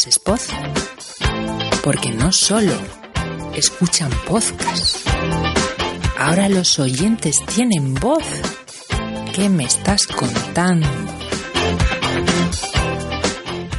las Spot? Porque no solo escuchan podcast, ahora los oyentes tienen voz. ¿Qué me estás contando?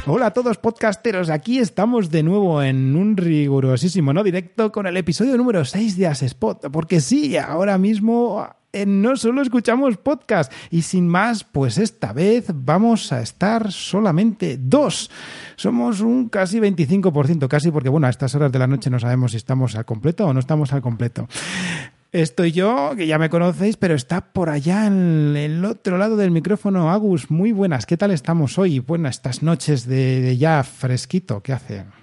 Hola a todos podcasteros, aquí estamos de nuevo en un rigurosísimo no directo con el episodio número 6 de As Spot, porque sí, ahora mismo no solo escuchamos podcast y sin más, pues esta vez vamos a estar solamente dos. Somos un casi 25%, casi porque bueno, a estas horas de la noche no sabemos si estamos al completo o no estamos al completo. Estoy yo, que ya me conocéis, pero está por allá en el otro lado del micrófono Agus. Muy buenas, ¿qué tal estamos hoy? Bueno, estas noches de, ya fresquito, ¿qué hacen?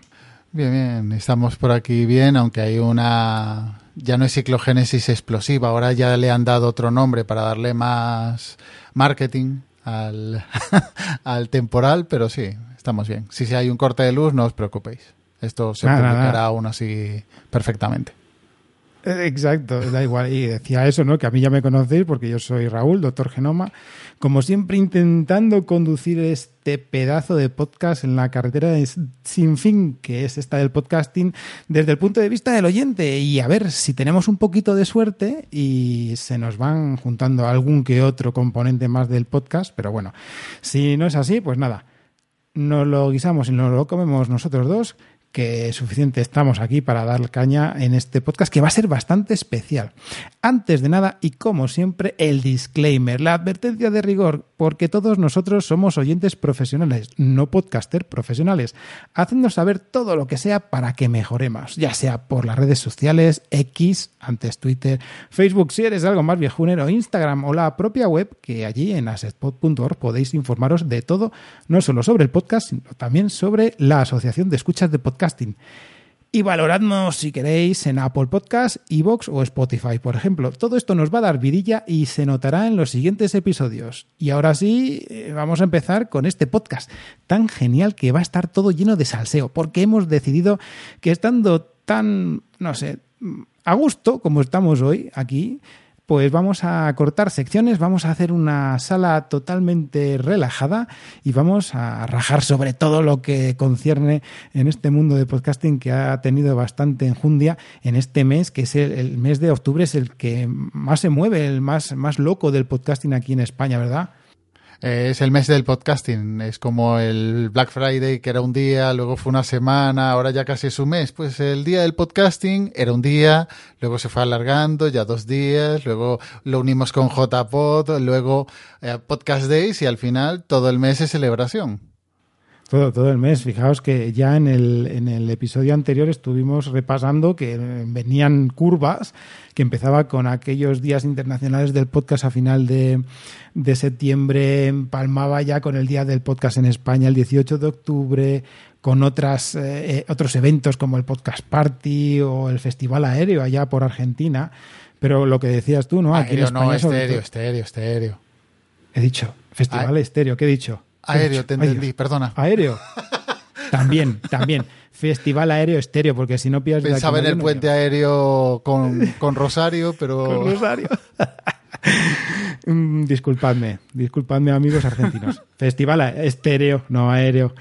Bien, bien, estamos por aquí bien, aunque hay una... Ya no es ciclogénesis explosiva, ahora ya le han dado otro nombre para darle más marketing al, al temporal, pero sí, estamos bien. Si, si hay un corte de luz, no os preocupéis. Esto se publicará aún así perfectamente. Exacto, da igual. Y decía eso, ¿no? Que a mí ya me conocéis porque yo soy Raúl, doctor Genoma. Como siempre, intentando conducir este pedazo de podcast en la carretera sin fin, que es esta del podcasting, desde el punto de vista del oyente. Y a ver si tenemos un poquito de suerte y se nos van juntando algún que otro componente más del podcast. Pero bueno, si no es así, pues nada. Nos lo guisamos y nos lo comemos nosotros dos que suficiente estamos aquí para dar caña en este podcast que va a ser bastante especial. Antes de nada, y como siempre, el disclaimer, la advertencia de rigor, porque todos nosotros somos oyentes profesionales, no podcaster profesionales, haciendo saber todo lo que sea para que mejoremos, ya sea por las redes sociales, X, antes Twitter, Facebook si eres algo más viejunero, Instagram o la propia web, que allí en assetpod.org podéis informaros de todo, no solo sobre el podcast, sino también sobre la Asociación de Escuchas de Podcast podcasting. Y valoradnos si queréis en Apple Podcast, Evox o Spotify, por ejemplo. Todo esto nos va a dar vidilla y se notará en los siguientes episodios. Y ahora sí, eh, vamos a empezar con este podcast tan genial que va a estar todo lleno de salseo, porque hemos decidido que estando tan, no sé, a gusto como estamos hoy aquí, pues vamos a cortar secciones, vamos a hacer una sala totalmente relajada y vamos a rajar sobre todo lo que concierne en este mundo de podcasting que ha tenido bastante enjundia en este mes, que es el, mes de octubre, es el que más se mueve, el más, más loco del podcasting aquí en España, ¿verdad? Eh, es el mes del podcasting. Es como el Black Friday, que era un día, luego fue una semana, ahora ya casi es un mes. Pues el día del podcasting era un día, luego se fue alargando, ya dos días, luego lo unimos con JPod, luego eh, Podcast Days y al final todo el mes es celebración. Todo, todo el mes. Fijaos que ya en el, en el episodio anterior estuvimos repasando que venían curvas, que empezaba con aquellos días internacionales del podcast a final de, de septiembre, empalmaba ya con el día del podcast en España el 18 de octubre, con otras, eh, eh, otros eventos como el Podcast Party o el Festival Aéreo allá por Argentina. Pero lo que decías tú, ¿no? Aquí en España, no, estéreo, estéreo, estéreo. He dicho, Festival Estéreo, ¿qué he dicho? Aéreo, te entendí, perdona. Aéreo. También, también. Festival aéreo estéreo, porque si no pierdes. Pensaba en el puente aéreo con, con, Rosario, pero. Con Rosario. Mm, disculpadme, disculpadme, amigos argentinos. Festival estéreo, no aéreo.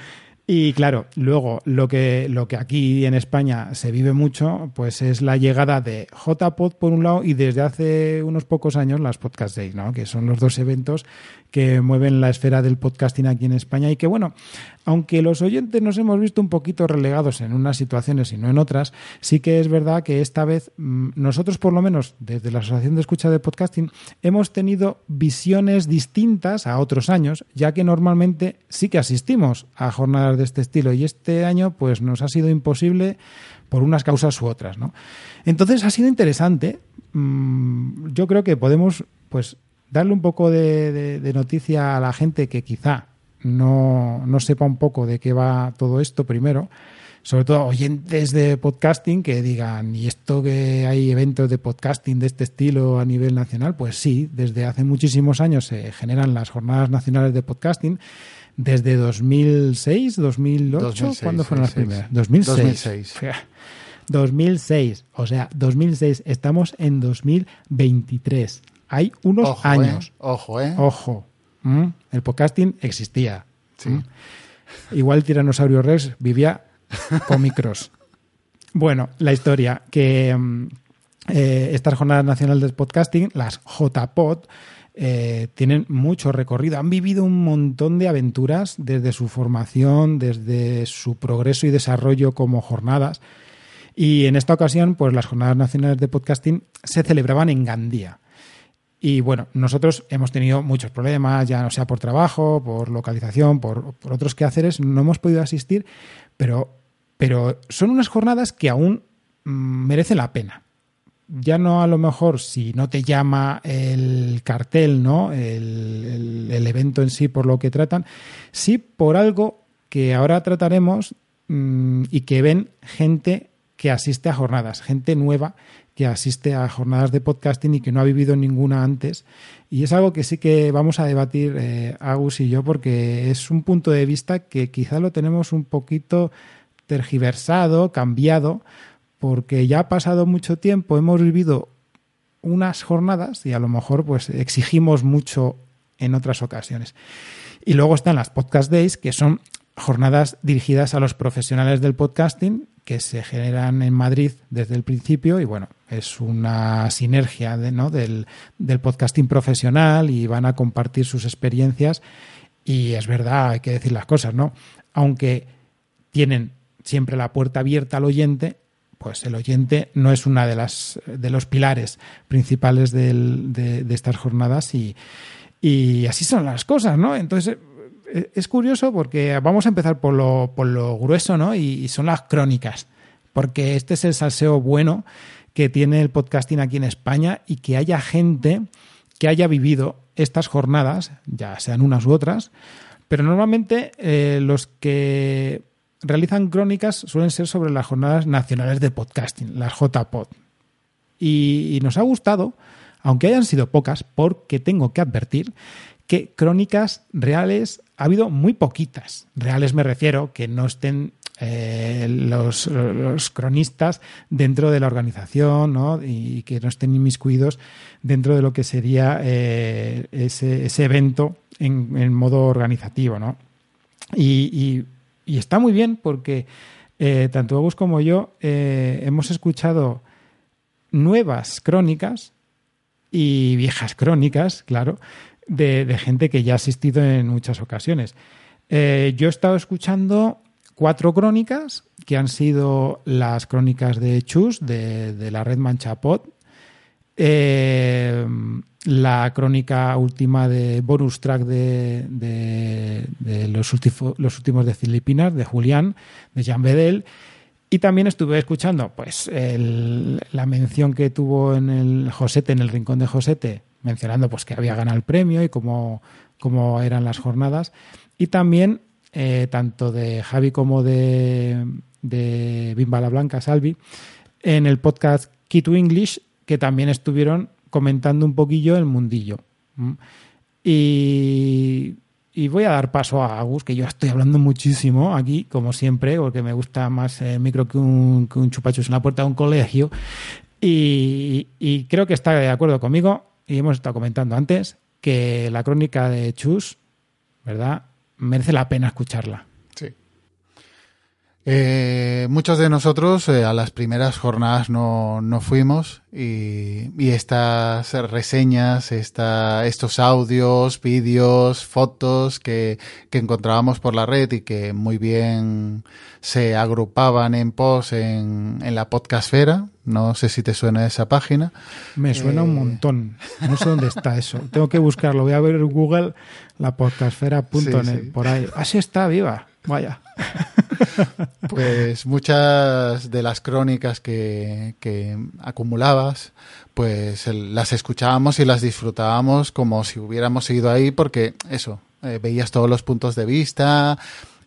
Y claro, luego lo que, lo que aquí en España se vive mucho, pues es la llegada de JPod por un lado y desde hace unos pocos años las Podcast Days, ¿no? que son los dos eventos que mueven la esfera del podcasting aquí en España y que bueno, aunque los oyentes nos hemos visto un poquito relegados en unas situaciones y no en otras, sí que es verdad que esta vez mm, nosotros por lo menos desde la Asociación de Escucha de Podcasting hemos tenido visiones distintas a otros años, ya que normalmente sí que asistimos a jornadas de este estilo y este año pues nos ha sido imposible por unas causas u otras, ¿no? Entonces ha sido interesante. Mm, yo creo que podemos pues darle un poco de noticia a la gente que quizá no, no sepa un poco de qué va todo esto primero, sobre todo oyentes de podcasting que digan, ¿y esto que hay eventos de podcasting de este estilo a nivel nacional? Pues sí, desde hace muchísimos años se generan las jornadas nacionales de podcasting. Desde 2006, 2008, ¿cuándo fueron las primeras? 2006. 2006. O sea, 2006. Estamos en 2023. Hay unos Ojo, años. Eh. Ojo, ¿eh? Ojo. El podcasting existía. Sí. Igual Tiranosaurio Rex vivía con micros. Bueno, la historia, que mm, eh, estas jornadas nacionales de podcasting, las JPod, eh, tienen mucho recorrido. Han vivido un montón de aventuras desde su formación, desde su progreso y desarrollo como jornadas. Y en esta ocasión, pues las jornadas nacionales de podcasting se celebraban en Gandía. Y bueno, nosotros hemos tenido muchos problemas, ya no sea por trabajo, por localización, por, por otros quehaceres, no hemos podido asistir, pero, pero son unas jornadas que aún mm, merecen la pena. Ya no a lo mejor si no te llama el cartel, ¿no? El, el- el evento en sí por lo que tratan, sí por algo que ahora trataremos mm, y que ven gente que asiste a jornadas, gente nueva que asiste a jornadas de podcasting y que no ha vivido ninguna antes. Y es algo que sí que vamos a debatir eh, Agus y yo porque es un punto de vista que quizá lo tenemos un poquito tergiversado, cambiado, porque ya ha pasado mucho tiempo, hemos vivido unas jornadas y a lo mejor pues exigimos mucho en otras ocasiones. Y luego están las podcast days, que son jornadas dirigidas a los profesionales del podcasting que se generan en Madrid desde el principio y bueno, es una sinergia de, ¿no? del, del podcasting profesional y van a compartir sus experiencias y es verdad, hay que decir las cosas, ¿no? Aunque tienen siempre la puerta abierta al oyente, pues el oyente no es una de las de los pilares principales de, de estas jornadas y, y así son las cosas, ¿no? Entonces eh, es curioso porque vamos a empezar por lo, por lo grueso, ¿no? Y, y son las crónicas, porque este es el salseo bueno que tiene el podcasting aquí en España y que haya gente que haya vivido estas jornadas, ya sean unas u otras, pero normalmente eh, los que realizan crónicas suelen ser sobre las jornadas nacionales de podcasting, las JPod. Y, y nos ha gustado, aunque hayan sido pocas, porque tengo que advertir que crónicas reales ha habido muy poquitas. Reales me refiero que no estén eh, los, cronistas dentro de la organización ¿no? y que no estén inmiscuidos dentro de lo que sería eh, ese, evento en, en modo organizativo. ¿no? Y, está muy bien porque eh, tanto Agus como yo hemos escuchado nuevas crónicas y viejas crónicas, claro, de, gente que ya ha asistido en muchas ocasiones. Yo he estado escuchando cuatro crónicas que han sido las crónicas de Chus, de, de la red Manchapot, eh, la crónica última de bonus track de, de- los, los últimos de Filipinas, de Julián, de Jean Bedel. Y también estuve escuchando pues la mención que tuvo en el Josete, en el rincón de Josete, mencionando pues que había ganado el premio y cómo, cómo eran las jornadas. Y también, eh, tanto de Javi como de, de Bimba la Blanca, Salvi, en el podcast Key to English, que también estuvieron comentando un poquillo el mundillo. ¿m? Y, voy a dar paso a Agus, que yo estoy hablando muchísimo aquí, como siempre, porque me gusta más el micro que un, que chupachus en la puerta de un colegio. Y creo que está de acuerdo conmigo, y hemos estado comentando antes, que la crónica de Chus, ¿verdad? Merece la pena escucharla. Eh, muchos de nosotros eh, a las primeras jornadas no, no fuimos y, y estas reseñas, esta, estos audios, vídeos, fotos que, que encontrábamos por la red y que muy bien se agrupaban en post en, en la podcastfera. No sé si te suena esa página. Me suena un Eh. montón. No sé dónde está eso. Tengo que buscarlo. Voy a ver en Google la podcastfera.net. Sí, sí. Por ahí. Así está, viva. Vaya. Pues muchas de las crónicas que, acumulabas, pues las escuchábamos y las disfrutábamos como si hubiéramos ido ahí, porque eso, eh, veías todos los puntos de vista,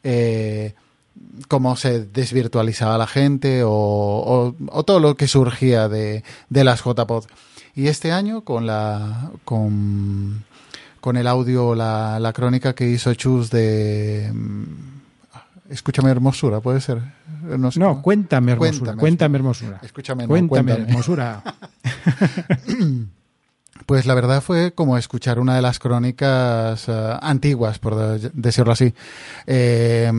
eh, cómo se desvirtualizaba la gente o, o- o todo lo que surgía de, de las JPod. Y este año, con la. con, con el audio, la, la crónica que hizo Chus de. Escúchame hermosura, puede ser. No, sé No, cuéntame hermosura. Cuéntame, Cuéntame hermosura. Escúchame, no, Cuéntame cuéntame. hermosura. Pues la verdad fue como escuchar una de las crónicas uh, antiguas, por decirlo así. Eh,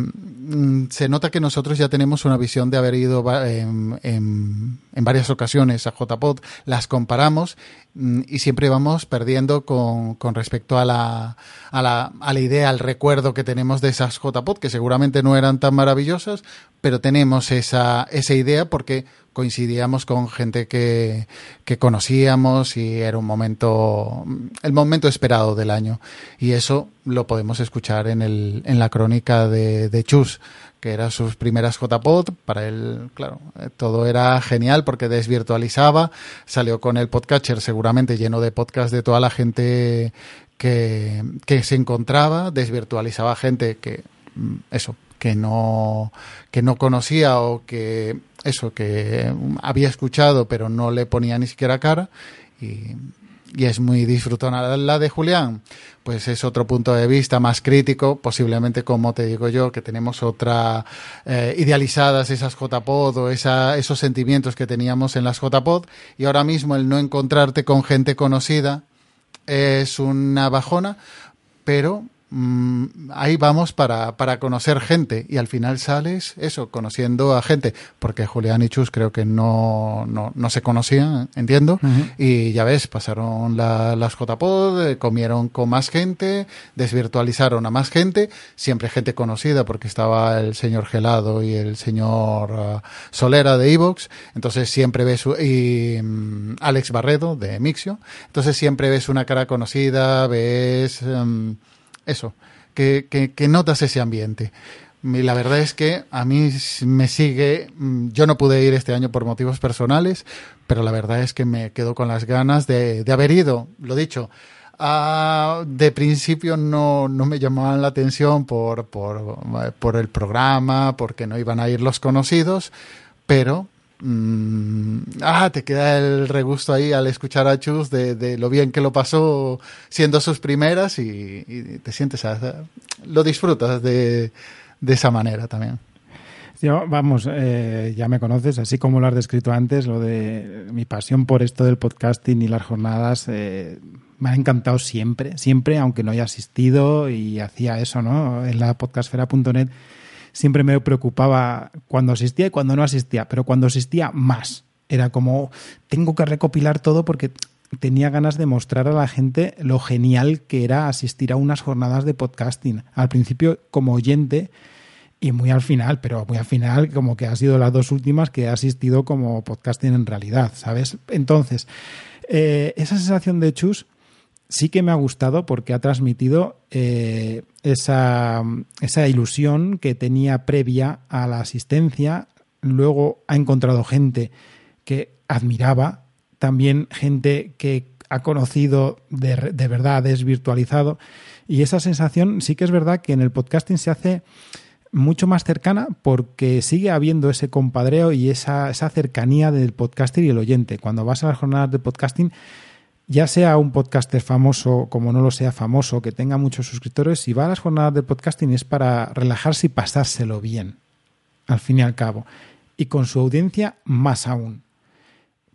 se nota que nosotros ya tenemos una visión de haber ido en, varias ocasiones a JPod, las comparamos mm, y siempre vamos perdiendo con, con respecto a la, a, la, a la idea, al recuerdo que tenemos de esas JPod, que seguramente no eran tan maravillosas, pero tenemos esa, esa idea porque coincidíamos con gente que, que conocíamos y era un momento, el momento esperado del año. Y eso lo podemos escuchar en, el, en la crónica de, de Chus, que eran sus primeras JPod. Para él, claro, eh, todo era genial porque desvirtualizaba. Salió con el podcatcher seguramente lleno de podcasts de toda la gente que, que se encontraba. Desvirtualizaba gente que, mm, eso, que no, que no conocía o que eso, que había escuchado pero no le ponía ni siquiera cara y, y es muy disfrutona. La de Julián, pues es otro punto de vista más crítico, posiblemente como te digo yo, que tenemos otra eh, idealizadas esas JPod o esa, esos sentimientos que teníamos en las JPod y ahora mismo el no encontrarte con gente conocida es una bajona, pero Mm, ahí vamos para, para, conocer gente. Y al final sales eso, conociendo a gente, porque Julián y Chus creo que no, no, no se conocían, entiendo, uh -huh. y ya ves, pasaron la, las JPod, eh, comieron con más gente, desvirtualizaron a más gente, siempre gente conocida porque estaba el señor Gelado y el señor uh, Solera de Evox, entonces siempre ves, y um, Alex Barredo de Mixio, entonces siempre ves una cara conocida, ves... Um, eso, que, que, que, notas ese ambiente. Y la verdad es que a mí me sigue, mm, yo no pude ir este año por motivos personales, pero la verdad es que me quedo con las ganas de, de haber ido, lo dicho. Uh, de principio no, no, me llamaban la atención por, por, por el programa, porque no iban a ir los conocidos, pero Mm, ah, te queda el regusto ahí al escuchar a Chus de, lo bien que lo pasó siendo sus primeras y, y te sientes, a, lo disfrutas de, de, esa manera también. Yo, vamos, eh, ya me conoces, así como lo has descrito antes, lo de mi pasión por esto del podcasting y las jornadas eh, me ha encantado siempre, siempre, aunque no haya asistido y hacía eso, ¿no? En la podcastfera.net siempre me preocupaba cuando asistía y cuando no asistía, pero cuando asistía más. Era como, tengo que recopilar todo porque tenía ganas de mostrar a la gente lo genial que era asistir a unas jornadas de podcasting. Al principio como oyente y muy al final, pero muy al final como que ha sido las dos últimas que he asistido como podcasting en realidad, ¿sabes? Entonces, eh, esa sensación de chus sí que me ha gustado porque ha transmitido eh, esa, esa, ilusión que tenía previa a la asistencia. Luego ha encontrado gente que admiraba, también gente que ha conocido de, de verdad, desvirtualizado. Y esa sensación sí que es verdad que en el podcasting se hace mucho más cercana porque sigue habiendo ese compadreo y esa, esa cercanía del podcaster y el oyente. Cuando vas a las jornadas de podcasting ya sea un podcaster famoso como no lo sea famoso, que tenga muchos suscriptores, si va a las jornadas de podcasting es para relajarse y pasárselo bien, al fin y al cabo. Y con su audiencia más aún.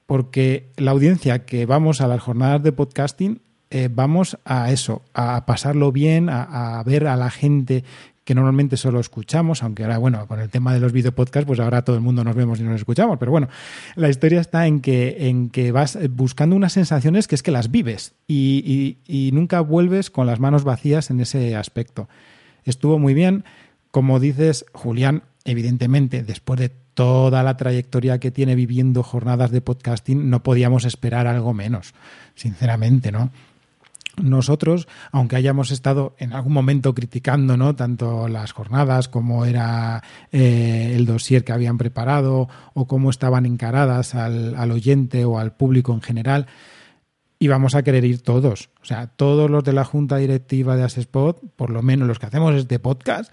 Porque la audiencia que vamos a las jornadas de podcasting, eh, vamos a eso, a pasarlo bien, a, a ver a la gente que normalmente solo escuchamos, aunque ahora, bueno, con el tema de los videopodcasts, pues ahora todo el mundo nos vemos y nos escuchamos, pero bueno, la historia está en que, en que vas buscando unas sensaciones que es que las vives y, y, y nunca vuelves con las manos vacías en ese aspecto. Estuvo muy bien, como dices, Julián, evidentemente, después de toda la trayectoria que tiene viviendo jornadas de podcasting, no podíamos esperar algo menos, sinceramente, ¿no? Nosotros, aunque hayamos estado en algún momento criticando ¿no? tanto las jornadas como era eh, el dossier que habían preparado o cómo estaban encaradas al, al, oyente o al público en general, íbamos a querer ir todos. O sea, todos los de la junta directiva de Asespot, por lo menos los que hacemos este podcast,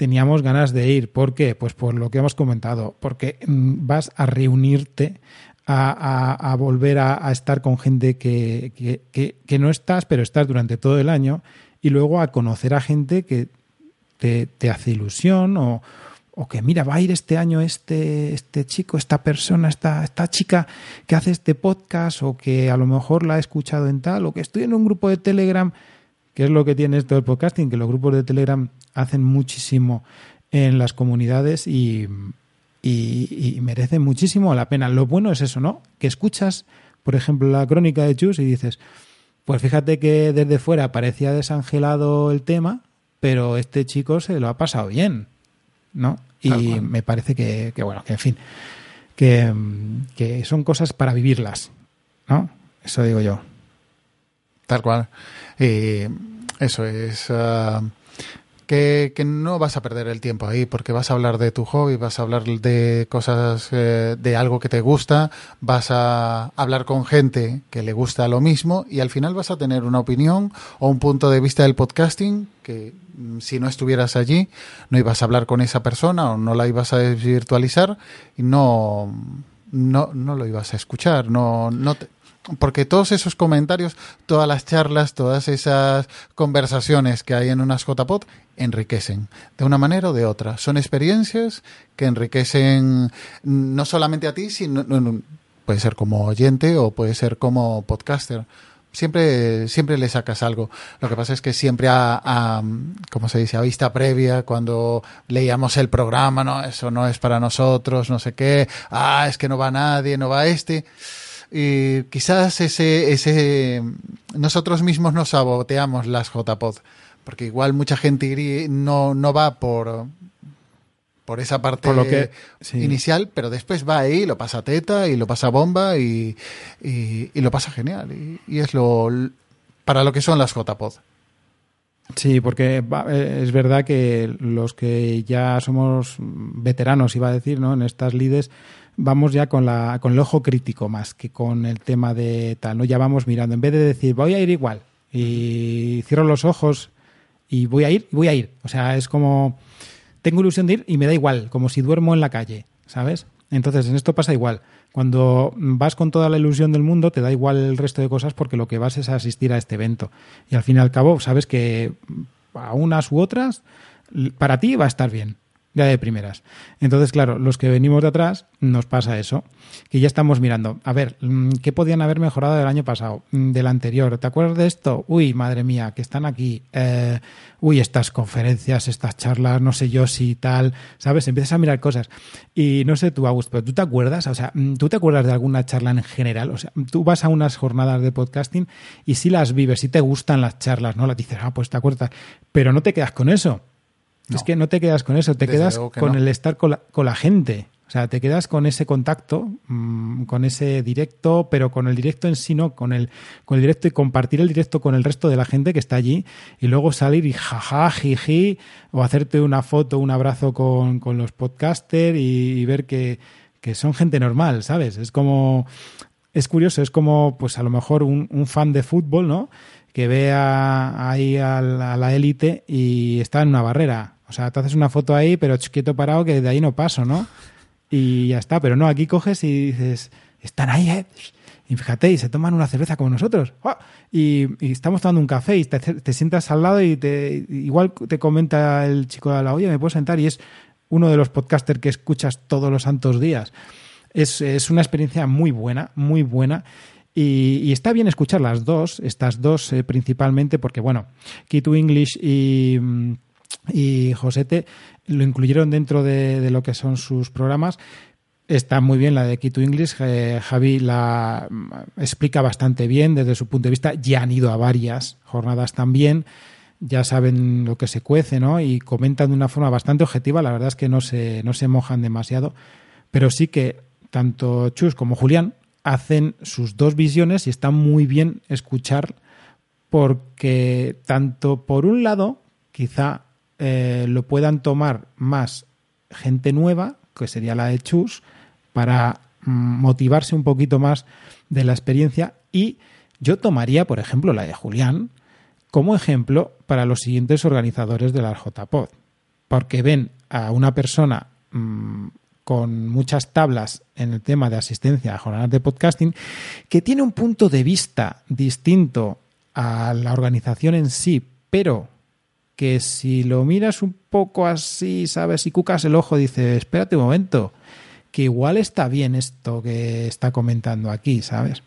teníamos ganas de ir. ¿Por qué? Pues por lo que hemos comentado, porque mm, vas a reunirte a, volver a, estar con gente que, que, que, no estás, pero estás durante todo el año, y luego a conocer a gente que te, te hace ilusión o, o que mira, va a ir este año este, este chico, esta persona, esta, esta chica que hace este podcast, o que a lo mejor la ha escuchado en tal, o que estoy en un grupo de Telegram, que es lo que tiene esto del podcasting, que los grupos de Telegram hacen muchísimo en las comunidades y, y, y merece muchísimo la pena. Lo bueno es eso, ¿no? Que escuchas, por ejemplo, la crónica de Chus y dices, pues fíjate que desde fuera parecía desangelado el tema, pero este chico se lo ha pasado bien, ¿no? Y me parece que, que, bueno, que en fin, que, que, son cosas para vivirlas, ¿no? Eso digo yo. Tal cual. Eso es. Uh que, no vas a perder el tiempo ahí, porque vas a hablar de tu hobby, vas a hablar de cosas, eh, de algo que te gusta, vas a hablar con gente que le gusta lo mismo y al final vas a tener una opinión o un punto de vista del podcasting que mm, si no estuvieras allí no ibas a hablar con esa persona o no la ibas a virtualizar y no, no, no lo ibas a escuchar, no, no te, porque todos esos comentarios, todas las charlas, todas esas conversaciones que hay en unas JPod enriquecen de una manera o de otra. Son experiencias que enriquecen no solamente a ti, sino puede ser como oyente o puede ser como podcaster. Siempre, siempre le sacas algo. Lo que pasa es que siempre a, a como se dice, a vista previa, cuando leíamos el programa, no, eso no es para nosotros, no sé qué, ah, es que no va nadie, no va este y quizás ese, ese, nosotros mismos nos saboteamos las JPod, porque igual mucha gente no, no va por, por esa parte por lo que, sí. inicial, pero después va ahí, lo pasa teta y lo pasa bomba y, y, y lo pasa genial. Y, y, es lo para lo que son las JPod. Sí, porque es verdad que los que ya somos veteranos, iba a decir, ¿no? En estas lides, vamos ya con, la, con el ojo crítico más que con el tema de tal, ¿no? Ya vamos mirando. En vez de decir, voy a ir igual y cierro los ojos y voy a ir, voy a ir. O sea, es como, tengo ilusión de ir y me da igual, como si duermo en la calle, ¿sabes? Entonces, en esto pasa igual. Cuando vas con toda la ilusión del mundo, te da igual el resto de cosas porque lo que vas es a asistir a este evento. Y al fin y al cabo, sabes que a unas u otras, para ti va a estar bien ya de primeras. Entonces, claro, los que venimos de atrás nos pasa eso, que ya estamos mirando, a ver, mm, ¿qué podían haber mejorado del año pasado, mm, del anterior? ¿Te acuerdas de esto? Uy, madre mía, que están aquí. Eh, uy, estas conferencias, estas charlas, no sé yo si tal, ¿sabes? Empiezas a mirar cosas. Y no sé tú, Augusto, pero tú te acuerdas, o sea, mm, ¿tú te acuerdas de alguna charla en general? O sea, tú vas a unas jornadas de podcasting y si las vives, si te gustan las charlas, ¿no? Las dices, ah, pues te acuerdas, pero no te quedas con eso no. Es que no te quedas con eso, te Desde quedas con no. el estar con la, con la, gente. O sea, te quedas con ese contacto, mmm, con ese directo, pero con el directo en sí no, con el, con el directo y compartir el directo con el resto de la gente que está allí y luego salir y jaja, jiji, o hacerte una foto, un abrazo con, con los podcasters y, y ver que, que son gente normal, ¿sabes? Es como, es curioso, es como, pues a lo mejor un, un fan de fútbol, ¿no? Que ve a, ahí a la élite y está en una barrera. O sea, te haces una foto ahí, pero quieto parado que de ahí no paso, ¿no? Y ya está. Pero no, aquí coges y dices, están ahí, ¿eh? Y fíjate, y se toman una cerveza como nosotros. ¡Oh! Y, estamos tomando un café y te, sientas al lado y te igual te comenta el chico de la olla, me puedo sentar y es uno de los podcasters que escuchas todos los santos días. Es, es una experiencia muy buena, muy buena. Y, está bien escuchar las dos, estas dos eh, principalmente, porque bueno, Key English y y Josete lo incluyeron dentro de, lo que son sus programas. Está muy bien la de Key to English. Eh, Javi la mm, explica bastante bien desde su punto de vista. Ya han ido a varias jornadas también. Ya saben lo que se cuece, ¿no? Y comentan de una forma bastante objetiva. La verdad es que no se, no se mojan demasiado. Pero sí que tanto Chus como Julián hacen sus dos visiones y está muy bien escuchar porque tanto por un lado, quizá eh, lo puedan tomar más gente nueva, que sería la de Chus, para mm, motivarse un poquito más de la experiencia. Y yo tomaría, por ejemplo, la de Julián como ejemplo para los siguientes organizadores de la JPod, porque ven a una persona mmm, con muchas tablas en el tema de asistencia a jornadas de podcasting que tiene un punto de vista distinto a la organización en sí, pero que si lo miras un poco así, ¿sabes? Si cucas el ojo, dices, espérate un momento, que igual está bien esto que está comentando aquí, ¿sabes?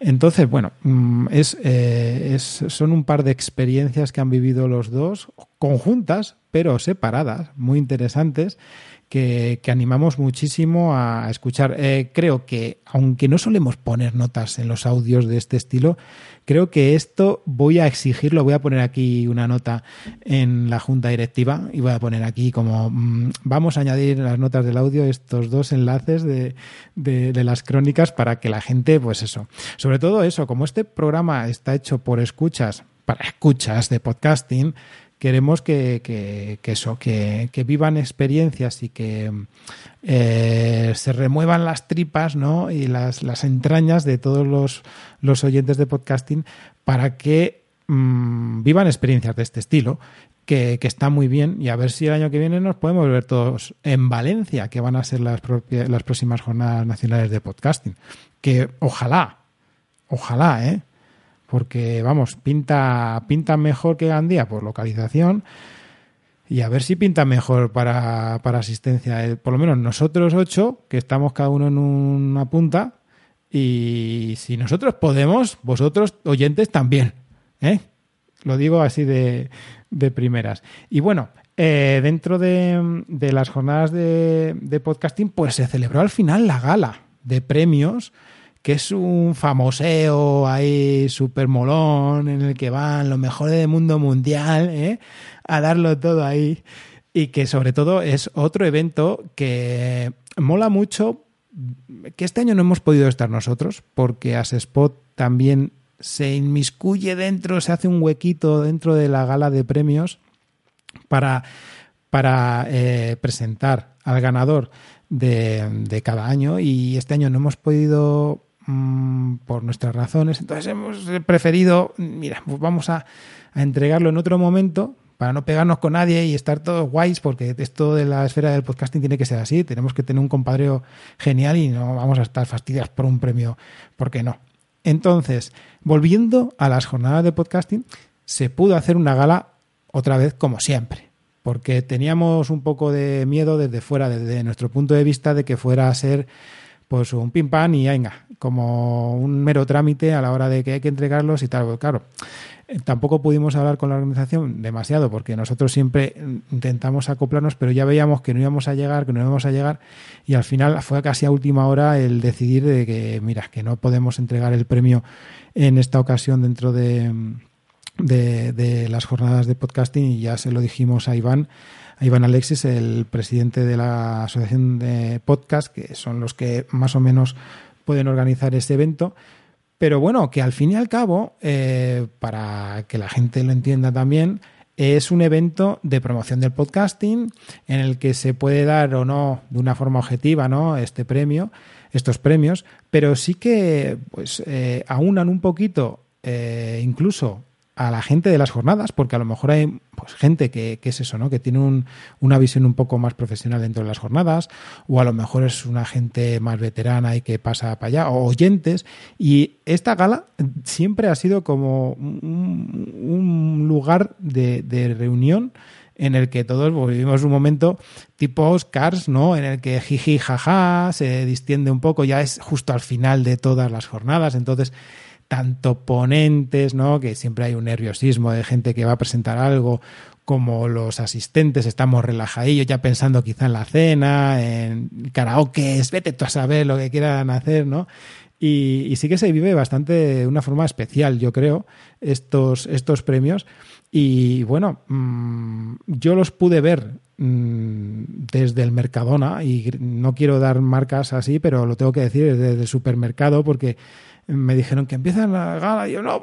Entonces, bueno, mm, eh, es, son un par de experiencias que han vivido los dos, conjuntas, pero separadas, muy interesantes, que, animamos muchísimo a escuchar. Eh, creo que, aunque no solemos poner notas en los audios de este estilo, creo que esto voy a exigirlo. Voy a poner aquí una nota en la junta directiva y voy a poner aquí como mm, vamos a añadir las notas del audio estos dos enlaces de, de, las crónicas para que la gente, pues eso, sobre todo eso, como este programa está hecho por escuchas, para escuchas de podcasting, queremos que, eso, que, vivan experiencias y que eh, se remuevan las tripas ¿no? y las, las entrañas de todos los, los, oyentes de podcasting para que mm, vivan experiencias de este estilo. Que, que, está muy bien y a ver si el año que viene nos podemos ver todos en Valencia, que van a ser las, las próximas jornadas nacionales de podcasting. Que ojalá, ojalá, ¿eh? Porque vamos, pinta, pinta mejor que Gandía por localización y a ver si pinta mejor para, para asistencia. Eh, por lo menos nosotros ocho, que estamos cada uno en una punta, y si nosotros podemos, vosotros oyentes también. ¿eh? Lo digo así de, de primeras. Y bueno, eh, dentro de, de, las jornadas de, de podcasting, pues se celebró al final la gala de premios que es un famoseo ahí súper molón en el que van los mejores del mundo mundial ¿eh? a darlo todo ahí y que sobre todo es otro evento que mola mucho que este año no hemos podido estar nosotros porque Asespot también se inmiscuye dentro, se hace un huequito dentro de la gala de premios para, para eh, presentar al ganador de, de, cada año y este año no hemos podido Mm, por nuestras razones. Entonces hemos preferido, mira, pues vamos a, entregarlo en otro momento para no pegarnos con nadie y estar todos guays, porque esto de la esfera del podcasting tiene que ser así. Tenemos que tener un compadreo genial y no vamos a estar fastidiados por un premio, porque no. Entonces, volviendo a las jornadas de podcasting, se pudo hacer una gala otra vez como siempre, porque teníamos un poco de miedo desde fuera, desde nuestro punto de vista, de que fuera a ser pues un pim pam y venga, como un mero trámite a la hora de que hay que entregarlos y tal. Pues claro, eh, tampoco pudimos hablar con la organización demasiado porque nosotros siempre intentamos acoplarnos, pero ya veíamos que no íbamos a llegar, que no íbamos a llegar y al final fue casi a última hora el decidir de que, mira, que no podemos entregar el premio en esta ocasión dentro de, de, de las jornadas de podcasting y ya se lo dijimos a Iván a Iván Alexis, el presidente de la Asociación de Podcast, que son los que más o menos pueden organizar ese evento. Pero bueno, que al fin y al cabo, eh, para que la gente lo entienda también, es un evento de promoción del podcasting en el que se puede dar o no de una forma objetiva ¿no? este premio, estos premios, pero sí que pues eh, aunan un poquito eh, incluso a la gente de las jornadas, porque a lo mejor hay pues, gente que, es eso, ¿no? Que tiene una visión un poco más profesional dentro de las jornadas, o a lo mejor es una gente más veterana y que pasa para allá, o oyentes. Y esta gala siempre ha sido como un, lugar de, reunión en el que todos vivimos un momento tipo Oscars, ¿no? En el que jiji, jaja, se distiende un poco, ya es justo al final de todas las jornadas, entonces tanto ponentes, ¿no? Que siempre hay un nerviosismo de gente que va a presentar algo, como los asistentes estamos relajadillos, ya pensando quizá en la cena, en karaoke, vete tú a saber lo que quieran hacer, ¿no? Y, sí que se vive bastante de una forma especial, yo creo, estos, estos premios. Y bueno, mm, yo los pude ver mm, desde el Mercadona, y no quiero dar marcas así, pero lo tengo que decir desde el supermercado, porque me dijeron que empiezan la gala y yo no,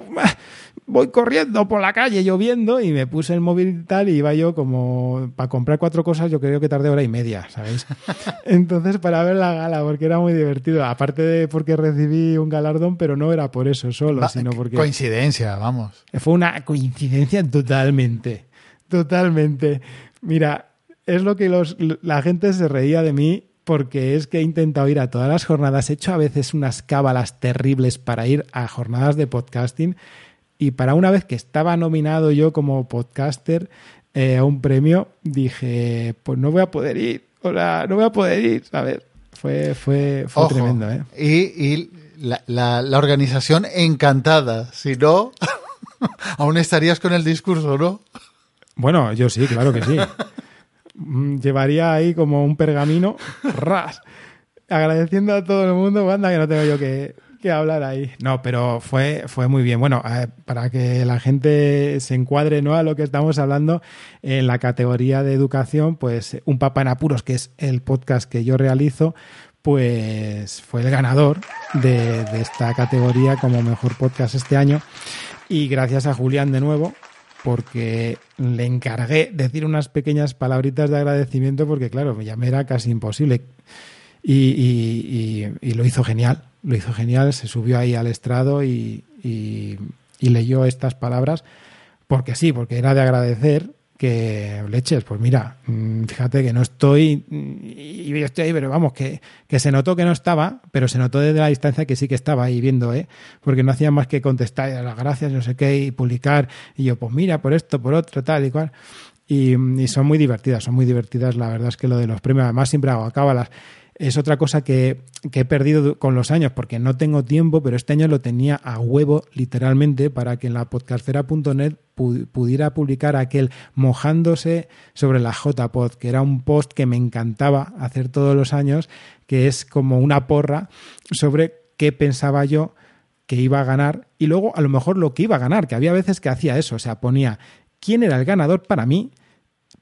voy corriendo por la calle lloviendo y me puse el móvil y tal y iba yo como para comprar cuatro cosas yo creo que tardé hora y media, ¿sabéis? Entonces para ver la gala porque era muy divertido, aparte de porque recibí un galardón, pero no era por eso solo, sino porque... Coincidencia, vamos. Fue una coincidencia totalmente, totalmente. Mira, es lo que los, la gente se reía de mí porque es que he intentado ir a todas las jornadas, he hecho a veces unas cábalas terribles para ir a jornadas de podcasting y para una vez que estaba nominado yo como podcaster eh, a un premio, dije, pues no voy a poder ir, o sea, no voy a poder ir, ¿sabes? Fue, fue, fue Ojo, tremendo, ¿eh? Y, y la, la- la organización encantada. Si no, aún estarías con el discurso, ¿no? Bueno, yo sí, claro que sí. Mm, Llevaría ahí como un pergamino, ras, agradeciendo a todo el mundo, anda que no tengo yo que, que hablar ahí. No, pero fue, fue muy bien. Bueno, eh, para que la gente se encuadre ¿no? a lo que estamos hablando, en la categoría de educación, pues Un Papa en Apuros, que es el podcast que yo realizo, pues fue el ganador de, de esta categoría como mejor podcast este año. Y gracias a Julián de nuevo, porque le encargué decir unas pequeñas palabritas de agradecimiento, porque claro, ya me era casi imposible. Y, y- lo hizo genial, lo hizo genial, se subió ahí al estrado y leyó estas palabras, porque sí, porque era de agradecer que leches, pues mira, mm, fíjate que no estoy, mm, y yo estoy ahí, pero vamos, que, que se notó que no estaba, pero se notó desde la distancia que sí que estaba ahí viendo, ¿eh? porque no hacía más que contestar "Eh, las gracias, no sé qué, y publicar, y yo, pues mira, por esto, por otro, tal y cual. Y, y son muy divertidas, son muy divertidas. La verdad es que lo de los premios, además siempre hago cábalas. Es otra cosa que, he perdido con los años porque no tengo tiempo, pero este año lo tenía a huevo, literalmente, para que en la podcastera.net pu- pudiera publicar aquel mojándose sobre la JPod, que era un post que me encantaba hacer todos los años, que es como una porra sobre qué pensaba yo que iba a ganar y luego a lo mejor lo que iba a ganar, que había veces que hacía eso, o sea, ponía quién era el ganador para mí,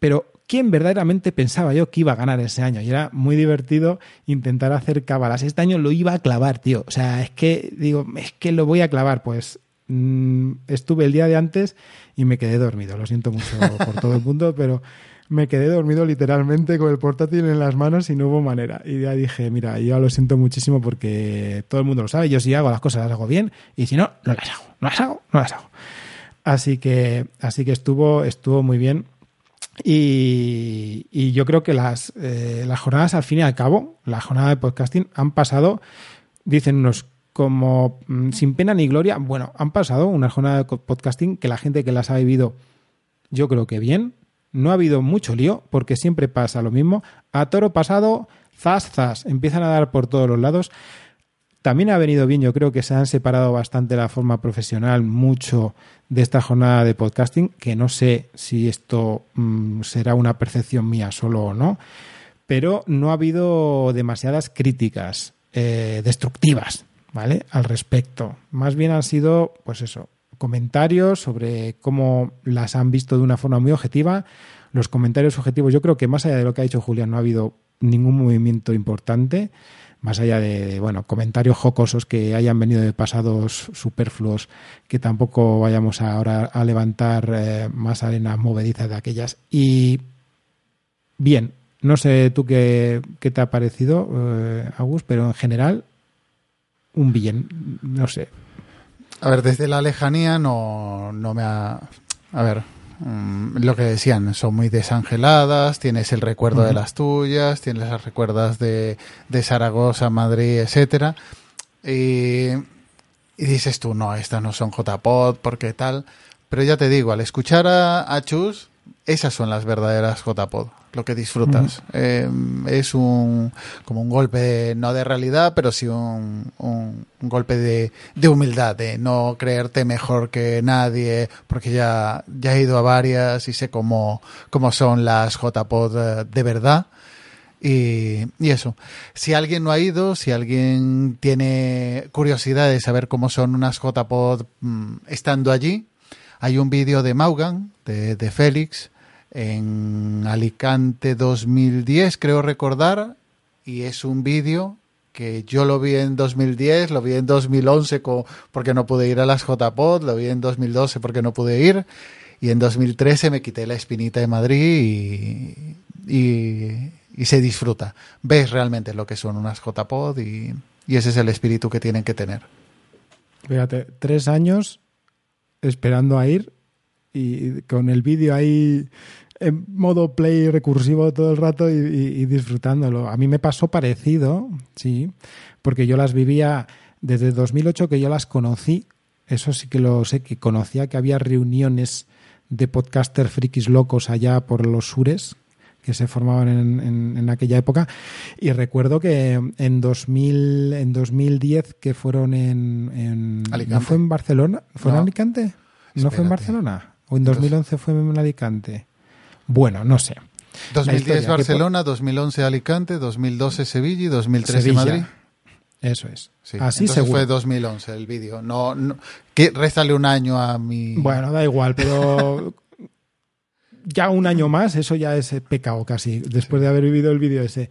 pero quién verdaderamente pensaba yo que iba a ganar ese año. Y era muy divertido intentar hacer cábalas. Este año lo iba a clavar, tío. O sea, es que digo, es que lo voy a clavar. Pues mm, estuve el día de antes y me quedé dormido. Lo siento mucho por todo el mundo, pero me quedé dormido literalmente con el portátil en las manos y no hubo manera. Y ya dije, mira, yo lo siento muchísimo porque todo el mundo lo sabe. Yo si hago las cosas las hago bien y si no, no las hago. No las hago, no las hago. Así que, así que estuvo, estuvo muy bien. Y, yo creo que las, eh, las jornadas, al fin y al cabo, la jornada de podcasting, han pasado, dicen unos, como mm, sin pena ni gloria. Bueno, han pasado una jornada de podcasting que la gente que las ha vivido, yo creo que bien. No ha habido mucho lío, porque siempre pasa lo mismo. A toro pasado, zas, zas, empiezan a dar por todos los lados. También ha venido bien, yo creo que se han separado bastante la forma profesional mucho de esta jornada de podcasting, que no sé si esto mm, será una percepción mía solo o no, pero no ha habido demasiadas críticas eh, destructivas, ¿vale? Al respecto. Más bien han sido, pues eso, comentarios sobre cómo las han visto de una forma muy objetiva. Los comentarios objetivos, yo creo que más allá de lo que ha dicho Julián, no ha habido ningún movimiento importante más allá de bueno comentarios jocosos que hayan venido de pasados superfluos que tampoco vayamos ahora a levantar eh, más arenas movedizas de aquellas. Y bien no sé tú qué, qué te ha parecido eh, Agus pero en general un bien no sé. A ver, desde la lejanía no, no me ha... A ver, mm, lo que decían, son muy desangeladas, tienes el recuerdo de las tuyas, tienes las recuerdas de, de Zaragoza, Madrid, etcétera. Y, y dices tú, no, estas no son JPod, porque tal. Pero ya te digo, al escuchar a, a Chus, esas son las verdaderas JPod, lo que disfrutas. Eh, es un como un golpe, no de realidad, pero sí un, un, un golpe de, de humildad, de no creerte mejor que nadie, porque ya, ya he ido a varias y sé cómo, cómo son las JPod eh, de verdad. Y, y eso, si alguien no ha ido, si alguien tiene curiosidad de saber cómo son unas JPod mm, estando allí, hay un vídeo de Maugan, de, de Félix, en Alicante 2010, creo recordar, y es un vídeo que yo lo vi en 2010, lo vi en 2011 co- porque no pude ir a las JPod, lo vi en 2012 porque no pude ir, y en 2013 me quité la espinita de Madrid y, y, y se disfruta. Ves realmente lo que son unas JPod y, y ese es el espíritu que tienen que tener. fíjate tres años esperando a ir y con el vídeo ahí en modo play recursivo todo el rato y, y- y disfrutándolo. A mí me pasó parecido, sí, porque yo las vivía desde 2008 que yo las conocí eso sí que lo sé, que conocía que había reuniones de podcaster frikis locos allá por los sures que se formaban en, en, aquella época y recuerdo que en 2000 en 2010 que fueron en, en ¿no fue en Barcelona? ¿fue en Alicante? ¿no fue en Barcelona? ¿o en 2011 fue en Alicante? Bueno, no sé 2010 Barcelona, 2011 Alicante, 2012 Sevilla y 2013 Madrid. Eso es. Así Entonces fue 2011 el vídeo. No, no que réstale un año a mi. Bueno, da igual, pero ya un año más, eso ya es pecado casi. Después de haber vivido el vídeo ese.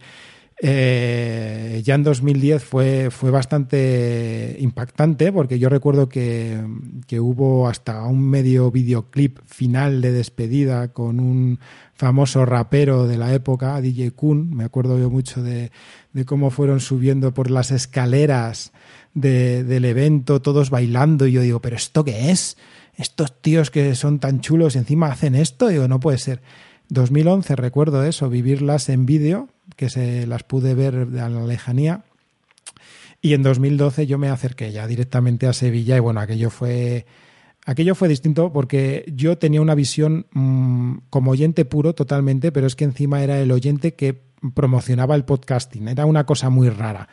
Eh, ya en 2010 fue, fue bastante impactante porque yo recuerdo que, que, hubo hasta un medio videoclip final de despedida con un famoso rapero de la época, DJ Kun. Me acuerdo yo mucho de, cómo fueron subiendo por las escaleras de, del evento, todos bailando. Y yo digo, ¿pero esto qué es? Estos tíos que son tan chulos encima hacen esto. Digo, no puede ser. 2011 recuerdo eso, vivirlas en vídeo que se las pude ver a la lejanía. Y en 2012 yo me acerqué ya directamente a Sevilla y bueno, aquello fue aquello fue distinto porque yo tenía una visión mm, como oyente puro totalmente, pero es que encima era el oyente que promocionaba el podcasting, era una cosa muy rara.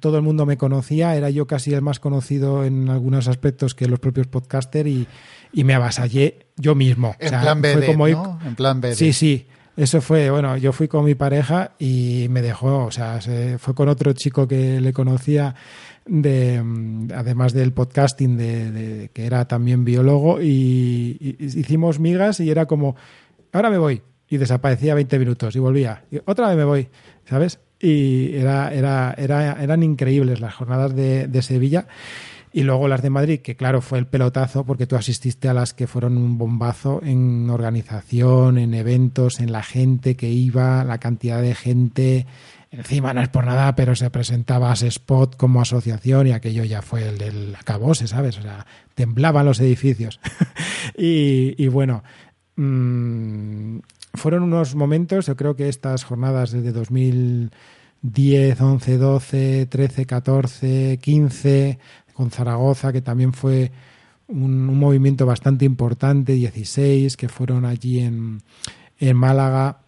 Todo el mundo me conocía, era yo casi el más conocido en algunos aspectos que los propios podcasters y, y me avasallé yo mismo. En plan BD, como En plan BD. Sí, sí. Eso fue, bueno, yo fui con mi pareja y me dejó, o sea, se fue con otro chico que le conocía de además del podcasting de, que era también biólogo y, hicimos migas y era como ahora me voy y desaparecía 20 minutos y volvía. Otra vez me voy sabes y era, era, era eran increíbles las jornadas de, de Sevilla y luego las de Madrid, que claro, fue el pelotazo porque tú asististe a las que fueron un bombazo en organización, en eventos, en la gente que iba, la cantidad de gente. Encima no es por nada, pero se presentaba a Spot como asociación y aquello ya fue el del acabose, ¿sabes? O sea, temblaban los edificios. y, bueno, mmm, fueron unos momentos, yo creo que estas jornadas desde 2010, 11, 12, 13, 14, 15, con Zaragoza, que también fue un, movimiento bastante importante, 16, que fueron allí en, Málaga,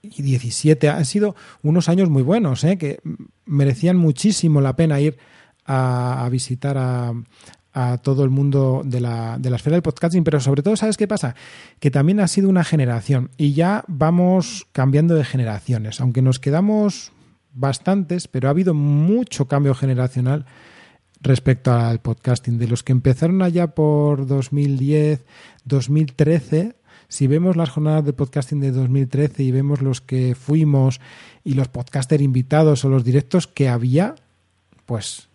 y 17. Han sido unos años muy buenos, ¿eh? que merecían muchísimo la pena ir a, visitar a, a todo el mundo de la, de la esfera del podcasting, pero sobre todo, ¿sabes qué pasa? Que también ha sido una generación y ya vamos cambiando de generaciones, aunque nos quedamos bastantes, pero ha habido mucho cambio generacional respecto al podcasting. De los que empezaron allá por 2010, 2013, si vemos las jornadas de podcasting de 2013 y vemos los que fuimos y los podcasters invitados o los directos que había, pues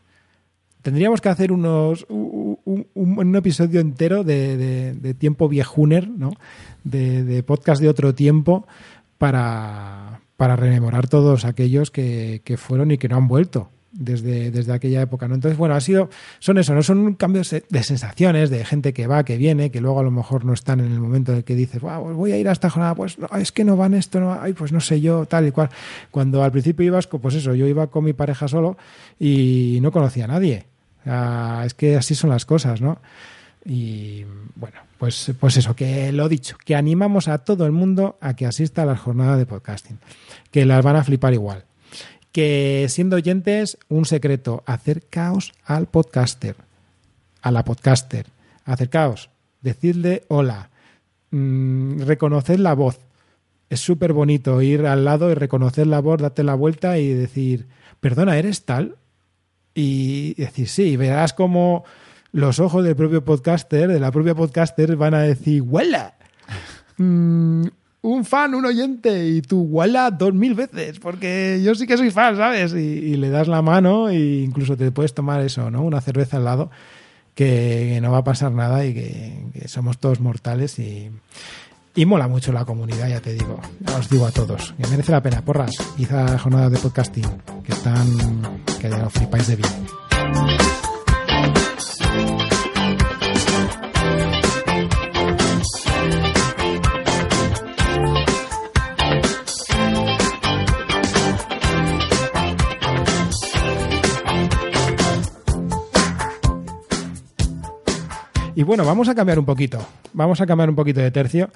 tendríamos que hacer unos un, episodio entero de, tiempo viejuner, ¿no? De, podcast de otro tiempo para, para rememorar todos aquellos que, que fueron y que no han vuelto desde, desde aquella época. ¿no? Entonces, bueno, ha sido, son eso, no son cambios de sensaciones, de gente que va, que viene, que luego a lo mejor no están en el momento en el que dices, pues voy a ir a esta jornada, pues no, es que no van esto, no, ay, pues no sé yo, tal y cual. Cuando al principio ibas, pues eso, yo iba con mi pareja solo y no conocía a nadie. es que así son las cosas, ¿no? Y bueno, pues, pues eso, que lo dicho, que animamos a todo el mundo a que asista a la jornada de podcasting, que las van a flipar igual que siendo oyentes, un secreto, acercaos al podcaster, a la podcaster, acercaos, decidle hola, mmm, reconocer la voz. Es súper bonito ir al lado y reconocer la voz, darte la vuelta y decir, perdona, ¿eres tal? Y decir, sí, verás como los ojos del propio podcaster, de la propia podcaster, van a decir, ¡huela! Mm, un fan, un oyente, y tú huela dos mil veces, porque yo sí que soy fan, ¿sabes? Y, le das la mano e incluso te puedes tomar eso, ¿no? Una cerveza al lado, que, no va a pasar nada y que, somos todos mortales y, y, mola mucho la comunidad, ya te digo. Ya os digo a todos, que merece la pena. Porras, quizá jornadas de podcasting, que están, que os flipáis de bien. Y bueno, vamos a cambiar un poquito. Vamos a cambiar un poquito de tercio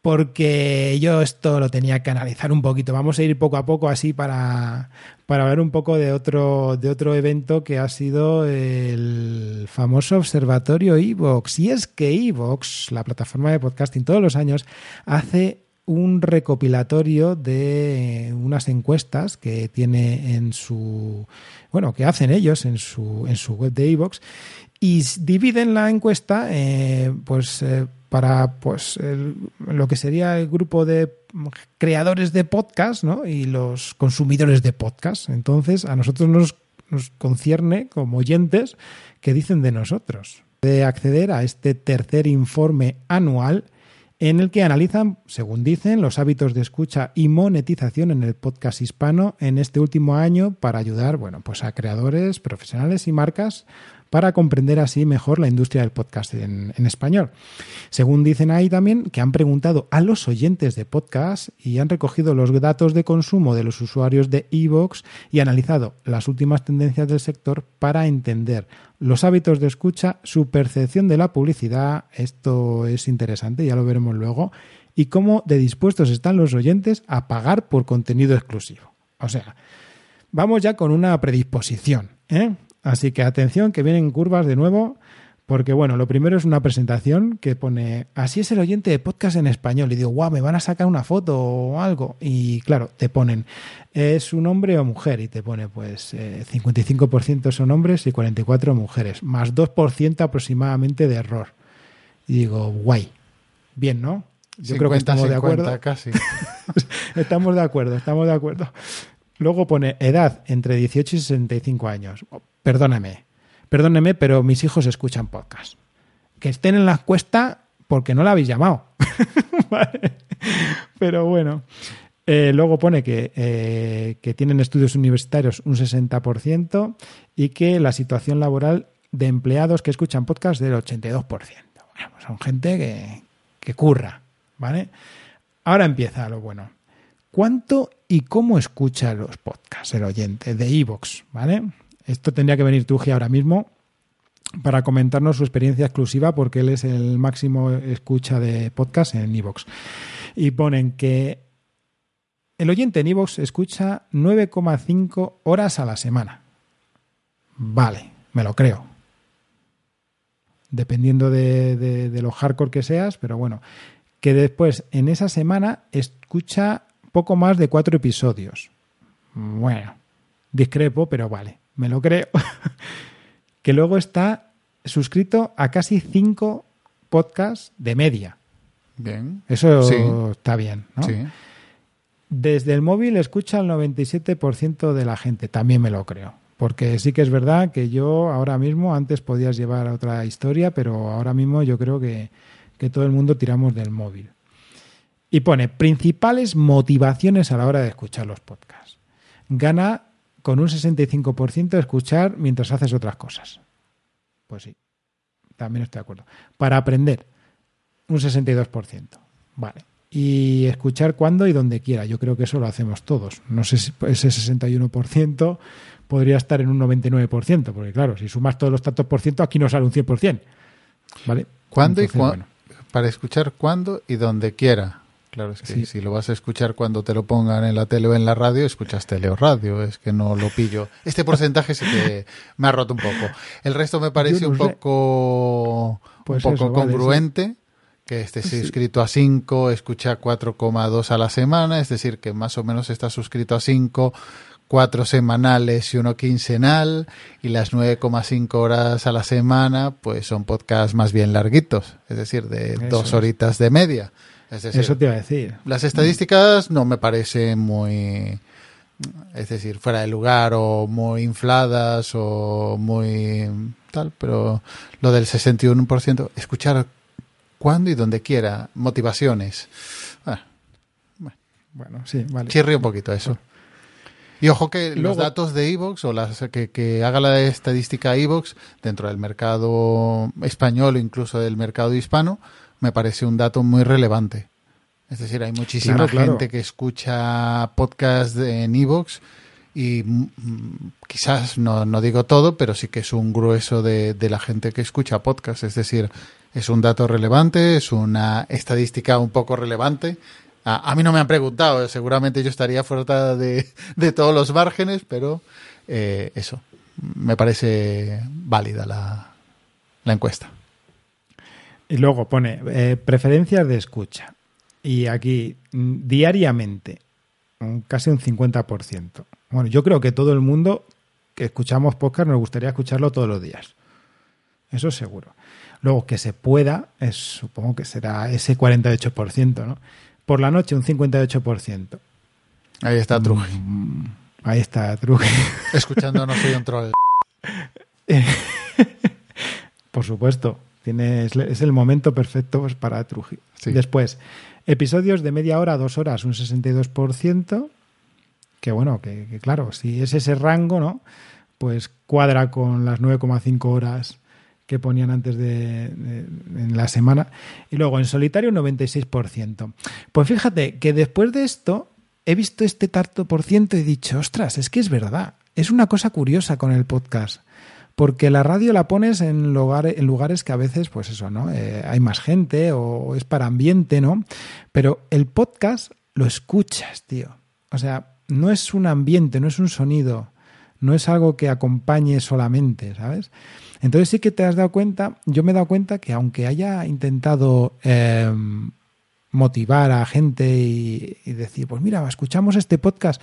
porque yo esto lo tenía que analizar un poquito. Vamos a ir poco a poco así para, para hablar un poco de otro, de otro evento que ha sido el famoso observatorio Evox. Y es que Evox, la plataforma de podcasting, todos los años hace un recopilatorio de unas encuestas que tiene en su bueno que hacen ellos en su en su web de Evox y dividen la encuesta eh, pues eh, para pues lo que sería el grupo de creadores de podcast ¿no? y los consumidores de podcast. Entonces, a nosotros nos, nos concierne como oyentes que dicen de nosotros. De acceder a este tercer informe anual en el que analizan, según dicen, los hábitos de escucha y monetización en el podcast hispano en este último año para ayudar, bueno, pues a creadores, profesionales y marcas para comprender así mejor la industria del podcast en, español. Según dicen ahí también que han preguntado a los oyentes de podcast y han recogido los datos de consumo de los usuarios de Evox y analizado las últimas tendencias del sector para entender los hábitos de escucha, su percepción de la publicidad, esto es interesante, ya lo veremos luego, y cómo de dispuestos están los oyentes a pagar por contenido exclusivo. O sea, vamos ya con una predisposición. ¿eh? Así que atención, que vienen curvas de nuevo, porque bueno, lo primero es una presentación que pone, así es el oyente de podcast en español. Y digo, guau, me van a sacar una foto o algo. Y claro, te ponen, ¿es un hombre o mujer? Y te pone, pues, 55% eh, son hombres y 44 mujeres, más 2% aproximadamente de error. Y digo, guay, bien, ¿no? Yo creo que estamos de acuerdo. Casi. estamos de acuerdo, estamos de acuerdo. Luego pone edad entre 18 y 65 años perdóneme, perdóneme, pero mis hijos escuchan podcast. Que estén en la encuesta porque no la habéis llamado. Pero bueno. Eh, luego pone que, eh, que, tienen estudios universitarios un 60% y que la situación laboral de empleados que escuchan podcast del 82%. Bueno, son gente que, que curra, ¿vale? Ahora empieza lo bueno. ¿Cuánto y cómo escucha los podcasts el oyente de Evox, ¿vale? Esto tendría que venir Tuji ahora mismo para comentarnos su experiencia exclusiva porque él es el máximo escucha de podcast en Evox. Y ponen que el oyente en Evox escucha 9,5 horas a la semana. Vale, me lo creo. Dependiendo de, de lo hardcore que seas, pero bueno. Que después en esa semana escucha poco más de cuatro episodios. Bueno, discrepo, pero vale me lo creo, que luego está suscrito a casi cinco podcasts de media. Bien. Eso está bien, ¿no? Sí. Desde el móvil escucha el 97% de la gente, también me lo creo. Porque sí que es verdad que yo ahora mismo, antes podías llevar otra historia, pero ahora mismo yo creo que, que todo el mundo tiramos del móvil. Y pone principales motivaciones a la hora de escuchar los podcasts. Gana con un 65% escuchar mientras haces otras cosas. Pues sí, también estoy de acuerdo. Para aprender, un 62%. Vale. Y escuchar cuando y donde quiera. Yo creo que eso lo hacemos todos. No sé si ese 61% podría estar en un 99%, porque claro, si sumas todos los tantos por ciento, aquí nos sale un 100%. ¿Vale? ¿Cuándo y cuándo? Para escuchar cuando y donde quiera. Claro, es que si lo vas a escuchar cuando te lo pongan en la tele o en la radio, escuchas tele o radio, es que no lo pillo. Este porcentaje sí que me ha roto un poco. El resto me parece un poco, un pues poco congruente. que esté suscrito a 5, escucha 4,2 a la semana, es decir, que más o menos está suscrito a 5, cuatro semanales y uno quincenal, y las 9,5 horas a la semana, pues son podcasts más bien larguitos, es decir, de dos horitas de media. Eso te iba a decir. Las estadísticas no me parecen muy, es decir, fuera de lugar o muy infladas o muy tal, pero lo del 61%, escuchar cuando y donde quiera, motivaciones. Ah, bueno. sí, vale. Chirri un poquito eso. Y ojo que los datos de Evox o las que, que haga la estadística Evox dentro del mercado español o incluso del mercado hispano, me parece un dato muy relevante. Es decir, hay muchísima gente que escucha podcast en Evox y mm, quizás no, no, digo todo, pero sí que es un grueso de, de, la gente que escucha podcast. Es decir, es un dato relevante, es una estadística un poco relevante. A, a mí no me han preguntado, seguramente yo estaría fuera de, de todos los márgenes, pero eh, eso, me parece válida la, la encuesta. Y luego pone eh, preferencias de escucha. Y aquí, mm, diariamente, casi un 50%. Bueno, yo creo que todo el mundo que escuchamos podcast nos gustaría escucharlo todos los días. Eso seguro. Luego, que se pueda, es, supongo que será ese 48%, ¿no? Por la noche, un 58%. Ahí está Truje. Mm, ahí está Truje. Escuchando No soy un troll. Por supuesto. Es el momento perfecto pues, para Truje. Sí. Después, episodios de media hora a dos horas, un 62%. Que bueno, que, que claro, si es ese rango, ¿no? Pues cuadra con las 9,5 horas que ponían antes de, de, en la semana. Y luego en solitario 96%. Pues fíjate que después de esto he visto este tarto por ciento y he dicho, ostras, es que es verdad. Es una cosa curiosa con el podcast. Porque la radio la pones en, lugar, en lugares que a veces, pues eso, ¿no? Eh, hay más gente o es para ambiente, ¿no? Pero el podcast lo escuchas, tío. O sea, no es un ambiente, no es un sonido, no es algo que acompañe solamente, ¿sabes? Entonces sí que te has dado cuenta, yo me he dado cuenta que aunque haya intentado eh, motivar a gente y, y, decir, pues mira, escuchamos este podcast,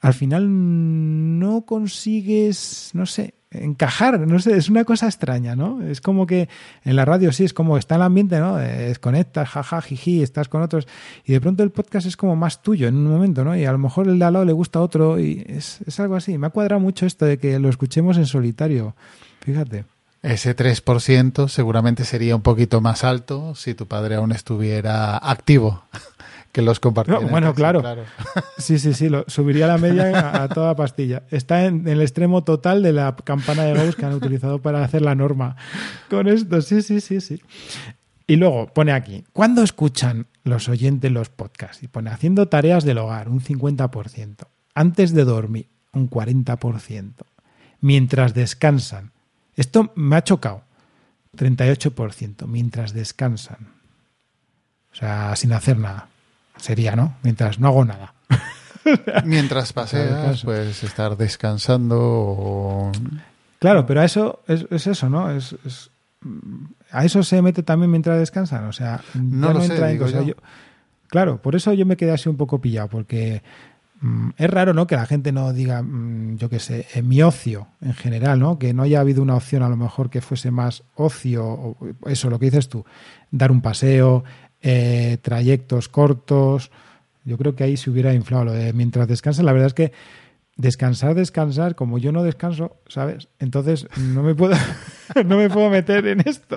al final no consigues, no sé, encajar, no sé, es una cosa extraña, ¿no? Es como que en la radio sí, es como está el ambiente, ¿no? Desconectas, jaja, jiji, estás con otros y de pronto el podcast es como más tuyo en un momento, ¿no? Y a lo mejor el de al lado le gusta otro y es, es algo así. Me ha cuadrado mucho esto de que lo escuchemos en solitario. Fíjate. Ese 3% seguramente sería un poquito más alto si tu padre aún estuviera activo que los compartiera. No, bueno, claro. claro. Sí, sí, sí, lo, subiría la media a, a toda pastilla. Está en, en, el extremo total de la campana de Gauss que han utilizado para hacer la norma. Con esto, sí, sí, sí, sí. Y luego pone aquí, ¿cuándo escuchan los oyentes los podcasts? Y pone haciendo tareas del hogar, un 50%. Antes de dormir, un 40%. Mientras descansan, esto me ha chocado. 38% mientras descansan. O sea, sin hacer nada. Sería, ¿no? Mientras no hago nada. mientras paseas, pues estar descansando o... Claro, pero a eso es, es eso, ¿no? Es, es, a eso se mete también mientras descansan. O sea, no, lo no sé, entra en cosa. yo. Yo- claro, por eso yo me quedé así un poco pillado, porque mm, es raro, ¿no? Que la gente no diga, mm, yo qué sé, en mi ocio en general, ¿no? Que no haya habido una opción a lo mejor que fuese más ocio, o eso, lo que dices tú, dar un paseo, eh, trayectos cortos. Yo creo que ahí se hubiera inflado lo de mientras descansan. La verdad es que descansar, descansar, como yo no descanso, ¿sabes? Entonces no me puedo, no me puedo meter en esto.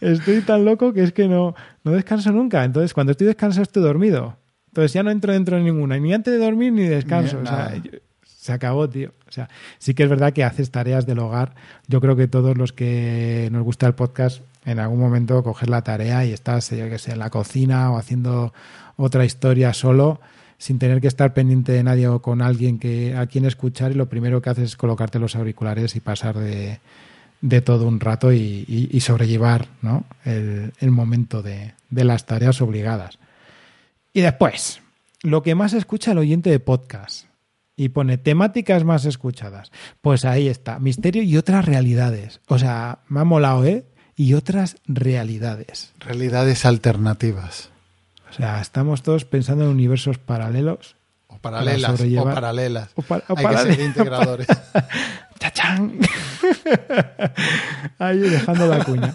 Estoy tan loco que es que no, no descanso nunca. Entonces, cuando estoy descansado, estoy dormido. Entonces ya no entro dentro de ninguna, ni antes de dormir ni descanso. Ni O sea, nada. yo- se acabó, tío. O sea, sí que es verdad que haces tareas del hogar. Yo creo que todos los que nos gusta el podcast, en algún momento coger la tarea y estás, yo que sé, en la cocina o haciendo otra historia solo, sin tener que estar pendiente de nadie o con alguien que a quien escuchar. Y lo primero que haces es colocarte los auriculares y pasar de, de todo un rato y, sobrellevar ¿no? el, el momento de, de las tareas obligadas. Y después, lo que más escucha el oyente de podcast. Y pone temáticas más escuchadas. Pues ahí está, misterio y otras realidades. O sea, me ha molado, ¿eh? Y otras realidades. Realidades alternativas. O sea, estamos todos pensando en universos paralelos. O paralelas. O sobrellevar- paralelas. O o Hay que parale- ser integradores. ¡Chachán! Ahí dejando la cuña.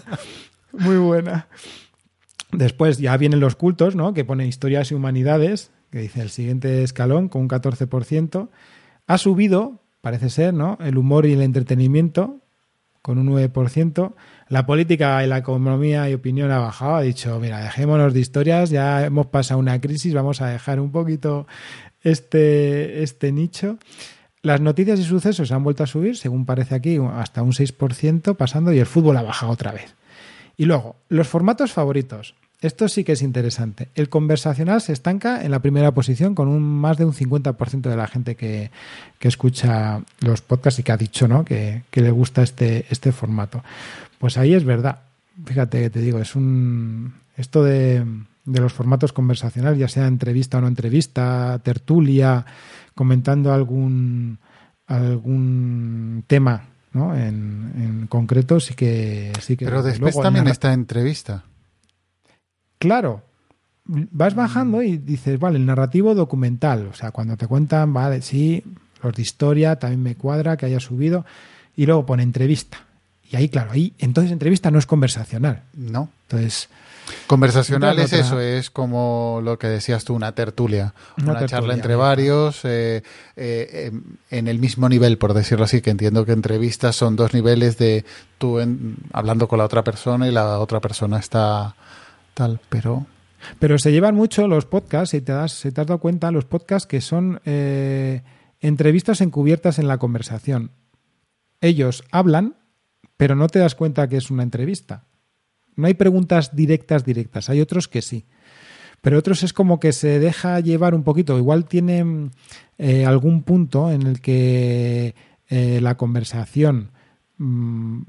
Muy buena. Después ya vienen los cultos, ¿no? Que pone historias y humanidades, que dice el siguiente escalón con un 14%. Ha subido, parece ser, ¿no? El humor y el entretenimiento con un 9%. La política y la economía y opinión ha bajado. Ha dicho, mira, dejémonos de historias, ya hemos pasado una crisis, vamos a dejar un poquito este, este nicho. Las noticias y sucesos han vuelto a subir, según parece aquí, hasta un 6%, pasando y el fútbol ha bajado otra vez. Y luego, los formatos favoritos. Esto sí que es interesante. El conversacional se estanca en la primera posición con un más de un 50% de la gente que, que, escucha los podcasts y que ha dicho ¿no? que, que, le gusta este, este formato. Pues ahí es verdad. Fíjate que te digo, es un. Esto de, de los formatos conversacionales, ya sea entrevista o no entrevista, tertulia, comentando algún, algún tema ¿no? en, en concreto, sí que. Sí que Pero después también está entrevista. Claro, vas bajando y dices, vale, el narrativo documental, o sea, cuando te cuentan, vale, sí, los de historia, también me cuadra que haya subido, y luego pone entrevista. Y ahí, claro, ahí, entonces entrevista no es conversacional. No. Entonces. Conversacional es eso, es como lo que decías tú, una tertulia, una, una tertulia, charla entre varios, eh, eh, en el mismo nivel, por decirlo así, que entiendo que entrevistas son dos niveles de tú en, hablando con la otra persona y la otra persona está tal, pero... Pero se llevan mucho los podcasts, si te, das, si te has dado cuenta, los podcasts que son eh, entrevistas encubiertas en la conversación. Ellos hablan, pero no te das cuenta que es una entrevista. No hay preguntas directas, directas. Hay otros que sí. Pero otros es como que se deja llevar un poquito. Igual tiene eh, algún punto en el que eh, la conversación mmm,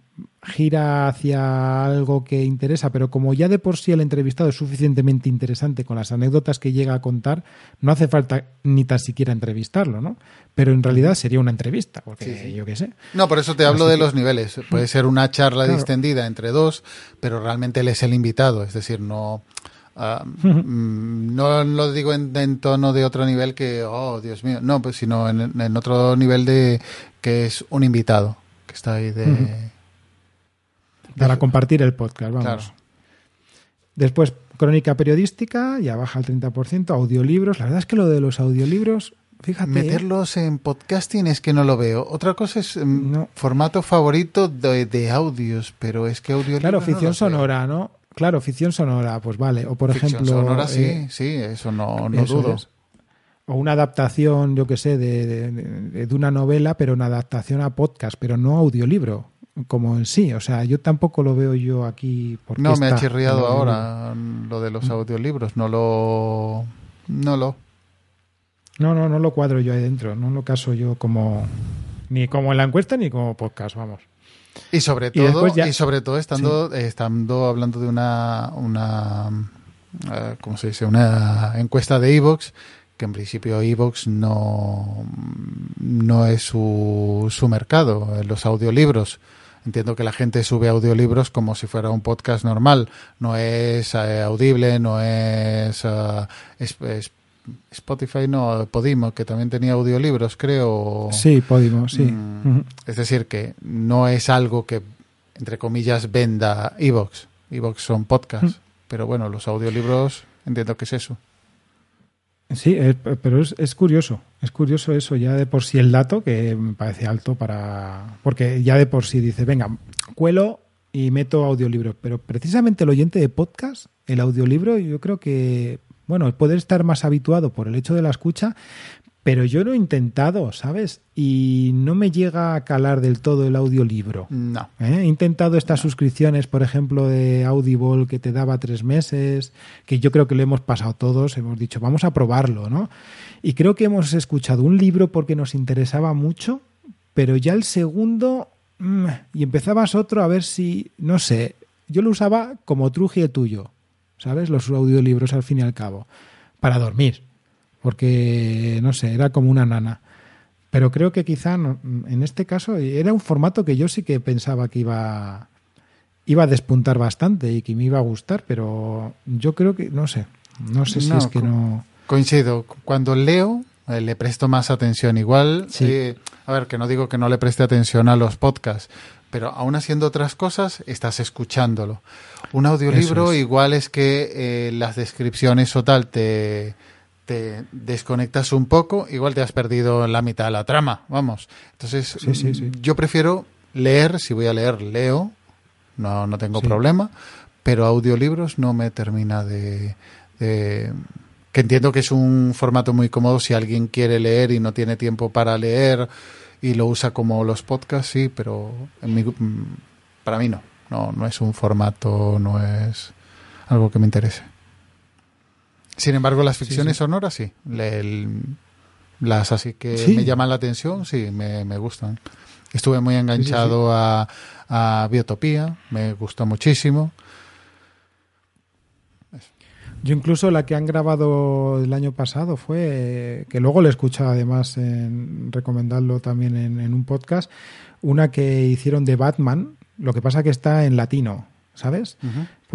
gira hacia algo que interesa, pero como ya de por sí el entrevistado es suficientemente interesante con las anécdotas que llega a contar, no hace falta ni tan siquiera entrevistarlo, ¿no? Pero en realidad sería una entrevista, porque sí, sí. yo qué sé. No, por eso te hablo Así de que... los niveles. Puede ser una charla claro. distendida entre dos, pero realmente él es el invitado, es decir, no... Uh, no lo digo en, en, tono de otro nivel que, oh, Dios mío, no, pues sino en, en otro nivel de que es un invitado que está ahí de... Uh -huh para compartir el podcast, vamos. Claro. Después, crónica periodística, ya baja al 30%, audiolibros. La verdad es que lo de los audiolibros, fíjate. Meterlos ¿eh? en podcasting es que no lo veo. Otra cosa es no. formato favorito de, de, audios, pero es que audiolibros. Claro, ficción no sonora, ¿no? Claro, ficción sonora, pues vale. O por ficción ejemplo. sonora, sí, eh, sí, eso no, no eso dudo. Es. O una adaptación, yo que sé, de, de, de, una novela, pero una adaptación a podcast, pero no audiolibro como en sí. O sea, yo tampoco lo veo yo aquí. Porque no, me ha chirriado ahora lo de los audiolibros. No lo. No lo. No, no, no lo cuadro yo ahí dentro. No lo caso yo como. Ni como en la encuesta ni como podcast, vamos. Y sobre todo, y, ya... y sobre todo estando, sí. estando hablando de una, una uh, ¿cómo se dice? Una encuesta de Evox, que en principio Evox no, no es su, su mercado, los audiolibros. Entiendo que la gente sube audiolibros como si fuera un podcast normal. No es eh, audible, no es, uh, es, es, Spotify, no, Podimo, que también tenía audiolibros, creo. Sí, Podimo, sí. Mm, uh -huh. Es decir, que no es algo que, entre comillas, venda Evox. Evox son podcasts. Uh -huh. Pero bueno, los audiolibros entiendo que es eso. Sí, es, pero es, es, curioso, es curioso eso ya de por sí el dato, que me parece alto para... Porque ya de por sí dice, venga, cuelo y meto audiolibro, pero precisamente el oyente de podcast, el audiolibro, yo creo que, bueno, puede estar más habituado por el hecho de la escucha, pero yo lo he intentado, ¿sabes? Y no me llega a calar del todo el audiolibro. No. ¿Eh? He intentado estas no. suscripciones, por ejemplo, de Audible que te daba tres meses, que yo creo que lo hemos pasado todos, hemos dicho, vamos a probarlo, ¿no? Y creo que hemos escuchado un libro porque nos interesaba mucho, pero ya el segundo, mmm, y empezabas otro a ver si, no sé, yo lo usaba como truje tuyo, ¿sabes? Los audiolibros al fin y al cabo, para dormir porque, no sé, era como una nana. Pero creo que quizá no, en este caso era un formato que yo sí que pensaba que iba, iba a despuntar bastante y que me iba a gustar, pero yo creo que, no sé, no sé si no, es que no... Coincido, cuando leo eh, le presto más atención. Igual, sí. eh, a ver, que no digo que no le preste atención a los podcasts, pero aún haciendo otras cosas, estás escuchándolo. Un audiolibro es. igual es que eh, las descripciones o tal te te desconectas un poco, igual te has perdido la mitad de la trama, vamos. Entonces, sí, sí, sí. yo prefiero leer, si voy a leer, leo, no, no tengo problema, pero audiolibros no me termina de, de, que entiendo que es un formato muy cómodo si alguien quiere leer y no tiene tiempo para leer y lo usa como los podcasts, sí, pero en mi, para mí no. No, no es un formato, no es algo que me interese. Sin embargo, las ficciones sonoras sí. las así que me llaman la atención, sí, me, gustan. Estuve muy enganchado a, a Biotopía, me gustó muchísimo. Yo incluso la que han grabado el año pasado fue, que luego le he escuchado además en recomendarlo también en, un podcast, una que hicieron de Batman, lo que pasa que está en latino, ¿sabes?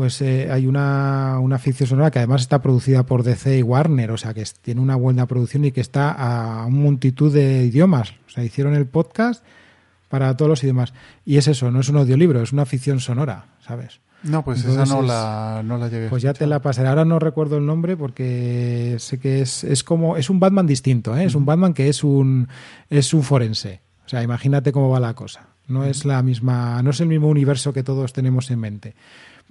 Pues eh, hay una, una ficción sonora que además está producida por DC y Warner, o sea que tiene una buena producción y que está a una multitud de idiomas. O sea, hicieron el podcast para todos los idiomas. Y es eso, no es un audiolibro, es una ficción sonora, ¿sabes? No, pues esa no la, no la llegué. Pues ya te la pasaré. Ahora no recuerdo el nombre porque sé que es, es como es un Batman distinto, ¿eh? es un Batman que es un es un forense. O sea, imagínate cómo va la cosa. No es la misma, no es el mismo universo que todos tenemos en mente.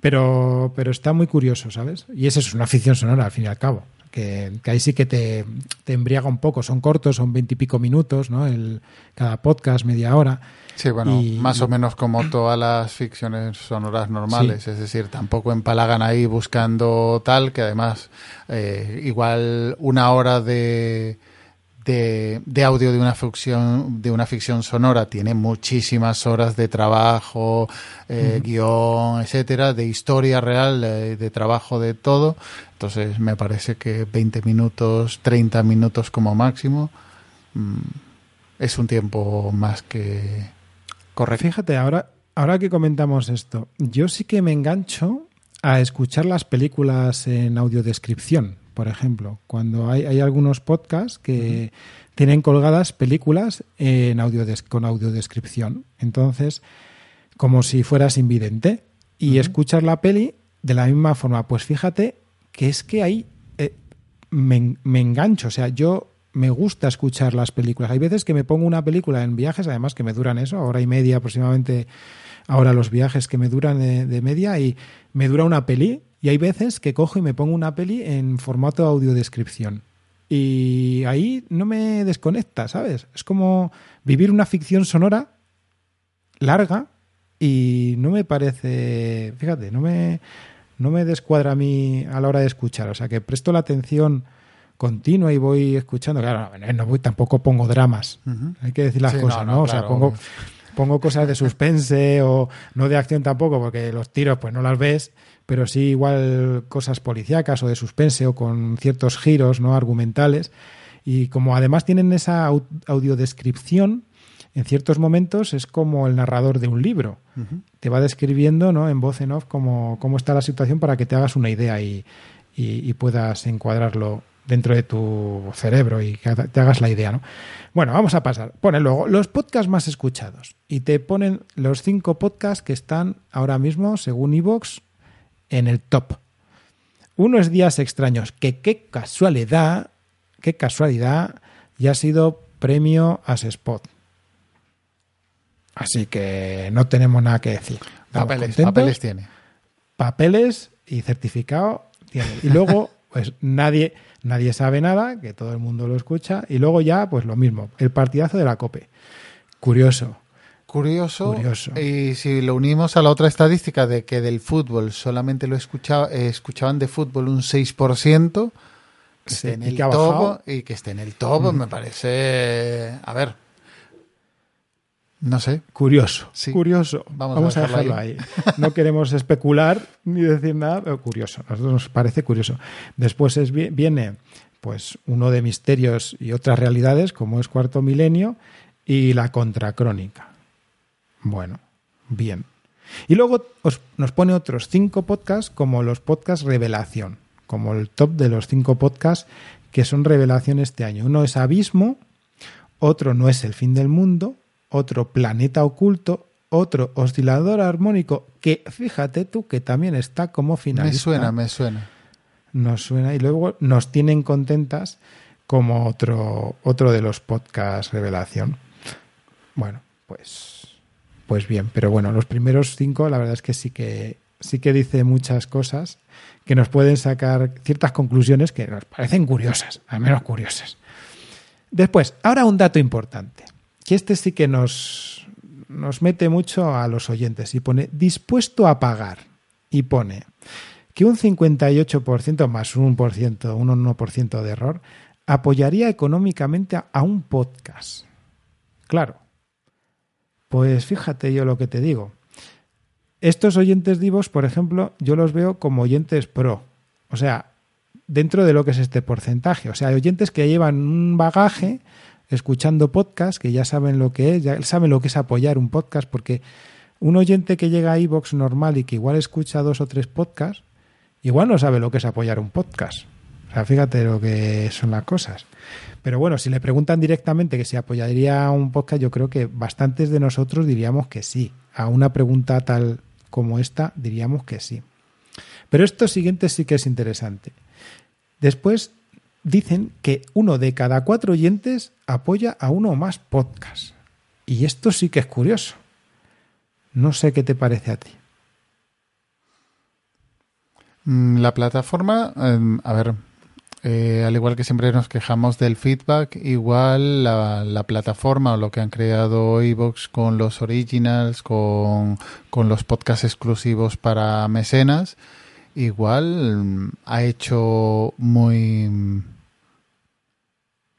Pero, pero está muy curioso, ¿sabes? Y esa es una ficción sonora, al fin y al cabo. Que, ahí sí que te, te embriaga un poco. Son cortos, son veintipico minutos, ¿no? El, cada podcast, media hora. Sí, bueno, más o menos como todas las ficciones sonoras normales, es decir, tampoco empalagan ahí buscando tal, que además eh, igual una hora de, de, audio de una ficción de una ficción sonora tiene muchísimas horas de trabajo, eh, guion, etcétera, de historia real, de, trabajo de todo. Entonces me parece que 20 minutos, 30 minutos como máximo mm, es un tiempo más que Correcto. Fíjate, ahora, ahora que comentamos esto, yo sí que me engancho a escuchar las películas en audiodescripción, por ejemplo. Cuando hay, hay algunos podcasts que tienen colgadas películas en audio con audiodescripción. Entonces, como si fueras invidente. Y escuchar la peli de la misma forma. Pues fíjate que es que ahí eh, me, me engancho. O sea, yo me gusta escuchar las películas. Hay veces que me pongo una película en viajes, además que me duran eso, hora y media aproximadamente, ahora los viajes que me duran de, media, y me dura una peli. Y hay veces que cojo y me pongo una peli en formato audiodescripción. Y ahí no me desconecta, ¿sabes? Es como vivir una ficción sonora larga y no me parece, fíjate, no me, no me descuadra a mí a la hora de escuchar. O sea, que presto la atención continua y voy escuchando. Claro, no voy, tampoco pongo dramas. Hay que decir las cosas, ¿no? o sea, pongo, pongo cosas de suspense o no de acción tampoco, porque los tiros pues no las ves, pero sí igual cosas policíacas o de suspense o con ciertos giros no argumentales. Y como además tienen esa audiodescripción, en ciertos momentos es como el narrador de un libro. Te va describiendo ¿no? en voz en off cómo, cómo está la situación para que te hagas una idea y, y puedas encuadrarlo dentro de tu cerebro y que te hagas la idea, ¿no? Bueno, vamos a pasar. Pone luego los podcasts más escuchados y te ponen los cinco podcasts que están ahora mismo, según Evox, en el top. Unos días extraños, que qué casualidad, qué casualidad, ya ha sido premio a Spot. Así que no tenemos nada que decir. Papeles, papeles tiene. Papeles y certificado tiene. Y luego, pues nadie nadie sabe nada, que todo el mundo lo escucha, y luego ya, pues lo mismo, el partidazo de la COPE. Curioso. Curioso. Y si lo unimos a la otra estadística de que del fútbol solamente lo escuchaba, eh, escuchaban de fútbol un 6%, que esté en el top, y que esté en el top, me parece. A ver, no sé. Curioso. Curioso. Vamos, a dejarlo, ahí. No queremos especular ni decir nada, pero curioso. A nosotros nos parece curioso. Después es, viene pues uno de misterios y otras realidades, como es Cuarto Milenio, y la contracrónica. Bueno, bien. Y luego nos pone otros cinco podcasts como los podcasts revelación, como el top de los cinco podcasts que son revelación este año. Uno es Abismo, otro no es el fin del mundo, otro planeta oculto, otro oscilador armónico, que fíjate tú que también está como finalista. Me suena, me suena. Nos suena y luego nos tienen contentas como otro, otro de los podcasts revelación. Bueno, pues, pues bien, pero bueno, los primeros cinco la verdad es que sí que sí que dice muchas cosas que nos pueden sacar ciertas conclusiones que nos parecen curiosas, al menos curiosas. Después, ahora un dato importante que este sí que nos, nos mete mucho a los oyentes y pone dispuesto a pagar y pone que un 58% más un 1%, un 1% de error apoyaría económicamente a un podcast. Claro. Pues fíjate yo lo que te digo. Estos oyentes divos, por ejemplo, yo los veo como oyentes pro. O sea, dentro de lo que es este porcentaje. O sea, hay oyentes que llevan un bagaje escuchando podcast, que ya saben lo que es, ya saben lo que es apoyar un podcast, porque un oyente que llega a iVox normal y que igual escucha dos o tres podcasts, igual no sabe lo que es apoyar un podcast. O sea, fíjate lo que son las cosas. Pero bueno, si le preguntan directamente que si apoyaría un podcast, yo creo que bastantes de nosotros diríamos que sí. A una pregunta tal como esta, diríamos que sí. Pero esto siguiente sí que es interesante. Después dicen que uno de cada cuatro oyentes apoya a uno o más podcasts. Y esto sí que es curioso. No sé qué te parece a ti. Mm, la plataforma, em, a ver, eh, al igual que siempre nos quejamos del feedback, igual la, plataforma o lo que han creado Evox con los originals, con, con los podcasts exclusivos para mecenas, igual mm, ha hecho muy mm,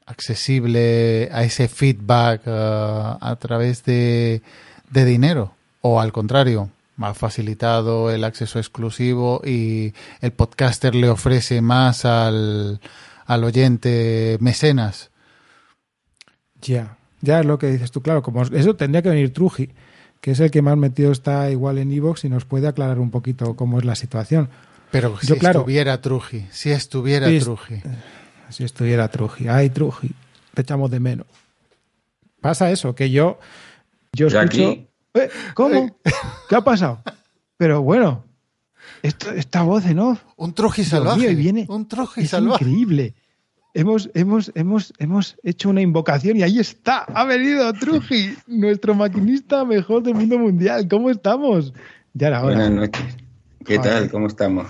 accesible a ese feedback uh, a través de, de dinero o al contrario ha facilitado el acceso exclusivo y el podcaster le ofrece más al, al oyente mecenas. Ya, ya es lo que dices tú, claro, como eso tendría que venir Truji, que es el que más metido está igual en Evox y nos puede aclarar un poquito cómo es la situación. Pero si estuviera Truji, si estuviera Truji. Si estuviera Truji, ay Truji, te echamos de menos. Pasa eso, que yo, yo escucho... Eh, ¿Cómo? ¿Qué ha pasado? Pero bueno, esta voz en off. Un Truji salvaje. viene, un es increíble. Hemos, hemos, hemos, hemos hecho una invocación y ahí está. Ha venido Truji, nuestro maquinista mejor del mundo mundial. ¿Cómo estamos? Ya era hora. Buenas noches. ¿Qué tal? ¿Cómo estamos?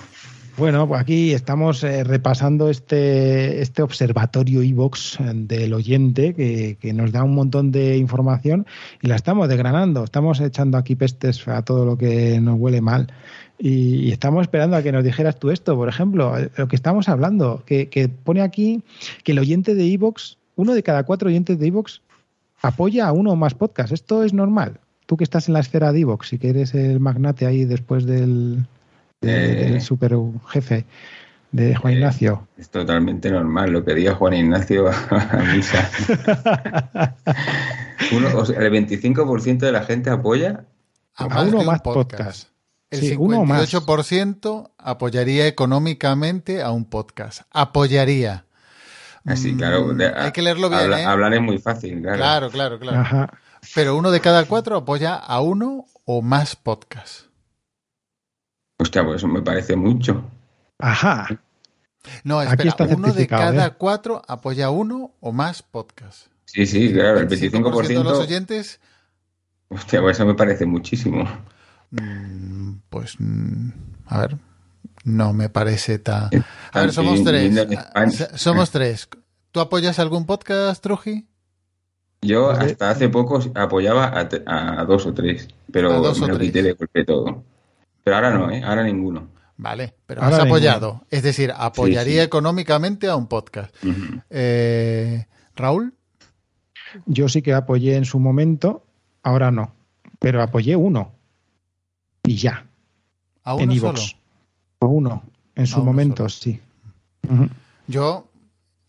Bueno, pues aquí estamos eh, repasando este, este observatorio iVox eh, del oyente que, que, nos da un montón de información y la estamos desgranando. Estamos echando aquí pestes a todo lo que nos huele mal. Y, estamos esperando a que nos dijeras tú esto, por ejemplo, eh, lo que estamos hablando, que, que pone aquí que el oyente de iVox, uno de cada cuatro oyentes de iVox, apoya a uno o más podcasts. ¿Esto es normal? Tú que estás en la esfera de iVox y que eres el magnate ahí después del, del eh, super jefe de Juan eh, Ignacio. Es totalmente normal lo que diga Juan Ignacio a misa. el 25% de la gente apoya a, uno más podcast. El 58% apoyaría económicamente a un podcast. Apoyaría. Así, claro. Mm, hay que leerlo bien. ¿eh? Hablar es muy fácil, claro. Claro, claro, Pero uno de cada cuatro apoya a uno o más podcasts. Hostia, pues eso me parece mucho. Ajá. No, espera, uno de cada ¿eh? cuatro apoya uno o más podcasts. Sí, sí, claro, el 25%, de los oyentes. Hostia, pues eso me parece muchísimo. Mm, pues, mm, a ver, no me parece tan. A ver, somos tres. Somos tres. ¿Tú apoyas algún podcast, Truji? Yo hasta hace poco apoyaba a, dos o tres, pero me lo quité de golpe todo. Pero ahora no, ¿eh? ahora ninguno. Vale, pero has apoyado. Es decir, apoyaría económicamente a un podcast. Eh, Raúl. Yo sí que apoyé en su momento, ahora no. Pero apoyé uno. Y ya. ¿A uno en solo? A uno. En su momento, sí. Yo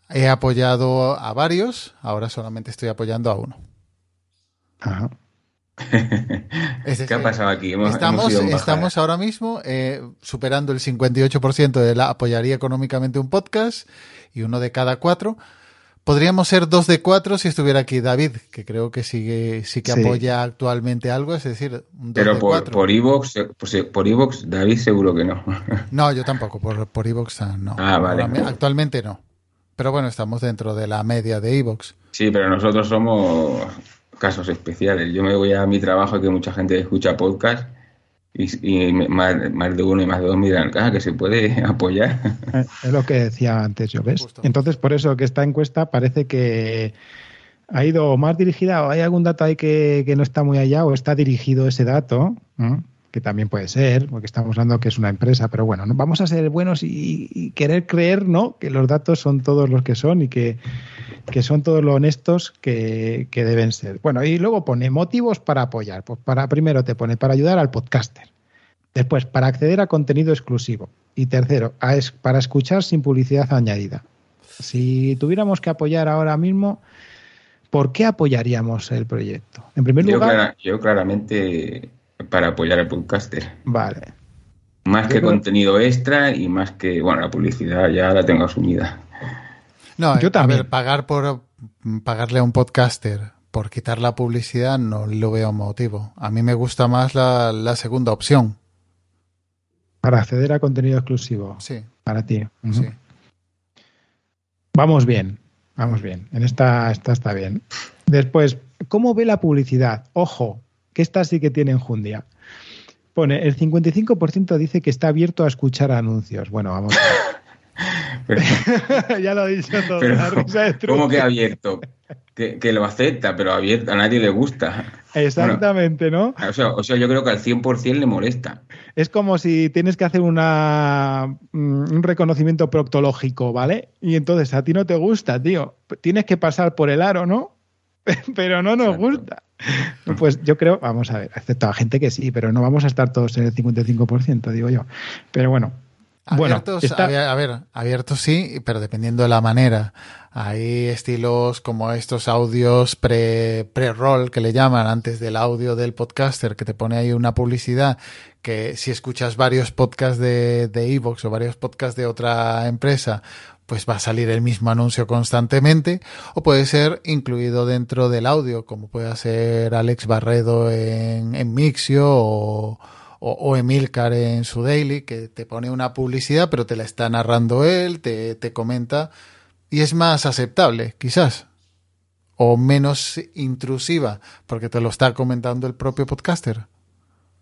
he apoyado a varios, ahora solamente estoy apoyando a uno. Ajá. ¿Qué ha pasado aquí? estamos, ahora mismo eh, superando el 58% de la apoyaría económicamente un podcast y uno de cada cuatro. Podríamos ser dos de cuatro si estuviera aquí David, que creo que sigue, sí que apoya actualmente algo, es decir, un Pero por, por Evox, por, Evox, David seguro que no. No, yo tampoco, por, por Evox ah, no. Ah, vale. Actualmente no. Pero bueno, estamos dentro de la media de Evox. Sí, pero nosotros somos casos especiales. Yo me voy a mi trabajo que mucha gente escucha podcast y, más, de uno y más de dos miran, ah, que se puede apoyar. Eh, es lo que decía antes, yo ves. Entonces, por eso que esta encuesta parece que ha ido más dirigida o hay algún dato ahí que, no está muy allá o está dirigido ese dato que también puede ser, porque estamos hablando que es una empresa, pero bueno, ¿no? vamos a ser buenos y, querer creer ¿no? que los datos son todos los que son y que, son todos los honestos que, que, deben ser. Bueno, y luego pone motivos para apoyar. Pues para primero te pone para ayudar al podcaster. Después, para acceder a contenido exclusivo. Y tercero, a es, para escuchar sin publicidad añadida. Si tuviéramos que apoyar ahora mismo, ¿por qué apoyaríamos el proyecto? En primer lugar, yo claramente para apoyar al podcaster. Vale. Más que contenido extra y más que, bueno, la publicidad ya la tengo asumida. No, yo también. A ver, pagar por pagarle a un podcaster por quitar la publicidad no lo veo motivo. A mí me gusta más la, segunda opción. Para acceder a contenido exclusivo. Sí. Para ti. Sí. Vamos bien, vamos bien. En esta, esta está bien. Después, ¿cómo ve la publicidad? Ojo, que esta sí que tiene enjundia. Pone, el 55% dice que está abierto a escuchar anuncios. Bueno, vamos. ya lo he dicho todo. ¿Cómo que abierto? Que, lo acepta, pero abierto, a nadie le gusta. Exactamente, ¿no? O sea, o sea, yo creo que al 100% le molesta. Es como si tienes que hacer una, mm, un reconocimiento proctológico, ¿vale? Y entonces a ti no te gusta, tío. Tienes que pasar por el aro, ¿no? pero no nos gusta. Pues yo creo, vamos a ver, excepto a gente que sí, pero no vamos a estar todos en el 55%, digo yo. Pero bueno. Abiertos, bueno, a ver, abiertos sí, pero dependiendo de la manera. Hay estilos como estos audios pre-roll que le llaman antes del audio del podcaster, que te pone ahí una publicidad que si escuchas varios podcasts de Evox o varios podcasts de otra empresa, pues va a salir el mismo anuncio constantemente o puede ser incluido dentro del audio como puede ser Alex Barredo en, Mixio o, o, Emilcar en su daily que te pone una publicidad pero te la está narrando él, te, te comenta y es más aceptable quizás o menos intrusiva porque te lo está comentando el propio podcaster.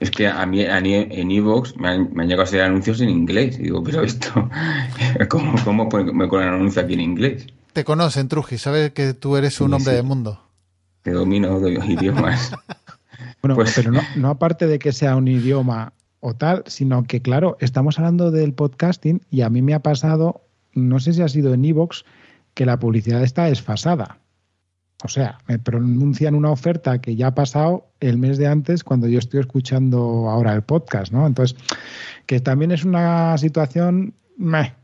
Es que a mí, en Evox me han, llegado a hacer anuncios en inglés. Y digo, pero esto, ¿cómo, cómo me ponen anuncio aquí en inglés? Te conocen, Truji, sabe que tú eres un hombre de mundo. Te domino de los idiomas. bueno, pues... pero no, no aparte de que sea un idioma o tal, sino que, claro, estamos hablando del podcasting y a mí me ha pasado, no sé si ha sido en Evox, que la publicidad está desfasada. O sea, me pronuncian una oferta que ya ha pasado el mes de antes cuando yo estoy escuchando ahora el podcast, ¿no? Entonces, que también es una situación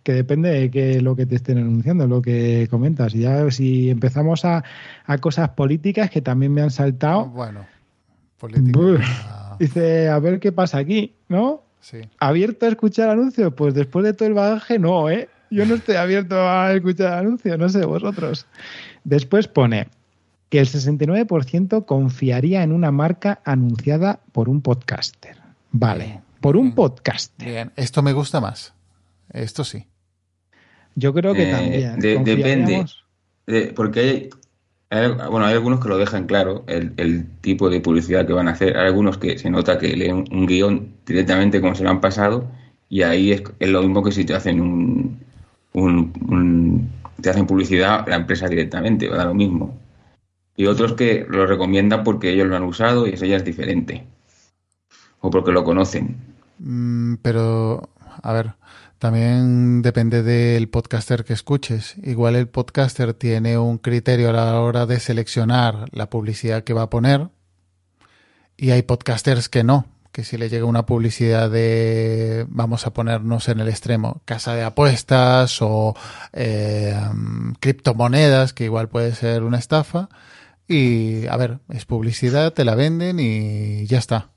que depende de que lo que te estén anunciando, lo que comentas. Y ya si empezamos a, cosas políticas que también me han saltado. Bueno, política. dice, a ver qué pasa aquí, ¿no? Sí. ¿Abierto a escuchar anuncios? Pues después de todo el bagaje, no, ¿eh? Yo no estoy abierto a escuchar anuncios, no sé, vosotros. Después pone, que el 69% confiaría en una marca anunciada por un podcaster. Vale, por un podcaster. Bien, esto me gusta más. Esto sí. Yo creo que eh, también. depende. porque hay, bueno, hay algunos que lo dejan claro, el, tipo de publicidad que van a hacer. Hay algunos que se nota que leen un guion directamente como se lo han pasado y ahí es, lo mismo que si te hacen un, un, te hacen publicidad la empresa directamente, va a dar lo mismo y otros que lo recomiendan porque ellos lo han usado y eso ya es diferente. O porque lo conocen. Mm, pero, a ver, también depende del podcaster que escuches. Igual el podcaster tiene un criterio a la hora de seleccionar la publicidad que va a poner y hay podcasters que no, que si le llega una publicidad de, vamos a ponernos en el extremo, casa de apuestas o eh, criptomonedas, que igual puede ser una estafa, y, a ver, es publicidad, te la venden y ya está.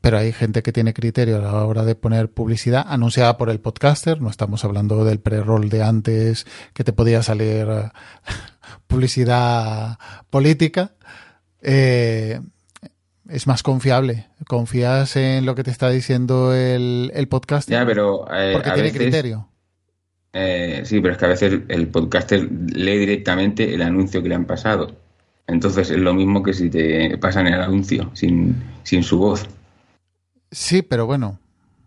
Pero hay gente que tiene criterio a la hora de poner publicidad anunciada por el podcaster. No estamos hablando del pre-roll de antes que te podía salir eh, publicidad política. Eh, es más confiable. Confías en lo que te está diciendo el, el podcaster. Ya, pero. Eh, porque tiene criterio. sí, pero es que a veces el podcaster lee directamente el anuncio que le han pasado. Entonces es lo mismo que si te pasan el anuncio sin, sin su voz. Sí, pero bueno.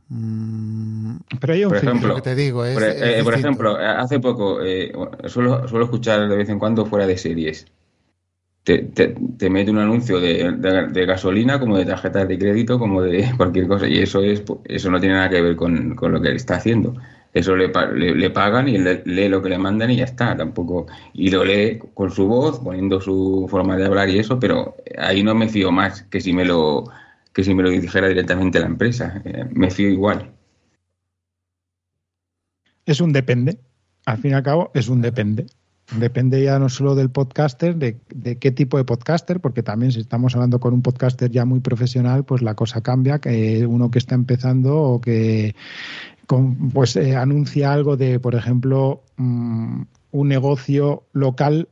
Mm, pero hay un por ejemplo, que te digo. por, e, eh, ejemplo, hace poco eh, suelo, suelo escuchar de vez en cuando fuera de series. te, te, mete un anuncio de, de, gasolina, como de tarjetas de crédito, como de cualquier cosa. Y eso es eso no tiene nada que ver con, con lo que él está haciendo. Eso le, le, pagan y él lee lo que le mandan y ya está. Tampoco y lo lee con su voz, poniendo su forma de hablar y eso, pero ahí no me fío más que si me lo que si me lo dijera directamente la empresa. Eh, me fío igual. Es un depende. Al fin y al cabo, es un depende. Depende ya no solo del podcaster, de, qué tipo de podcaster, porque también si estamos hablando con un podcaster ya muy profesional, pues la cosa cambia, que uno que está empezando o que pues eh, anuncia algo de, por ejemplo, mm, un negocio local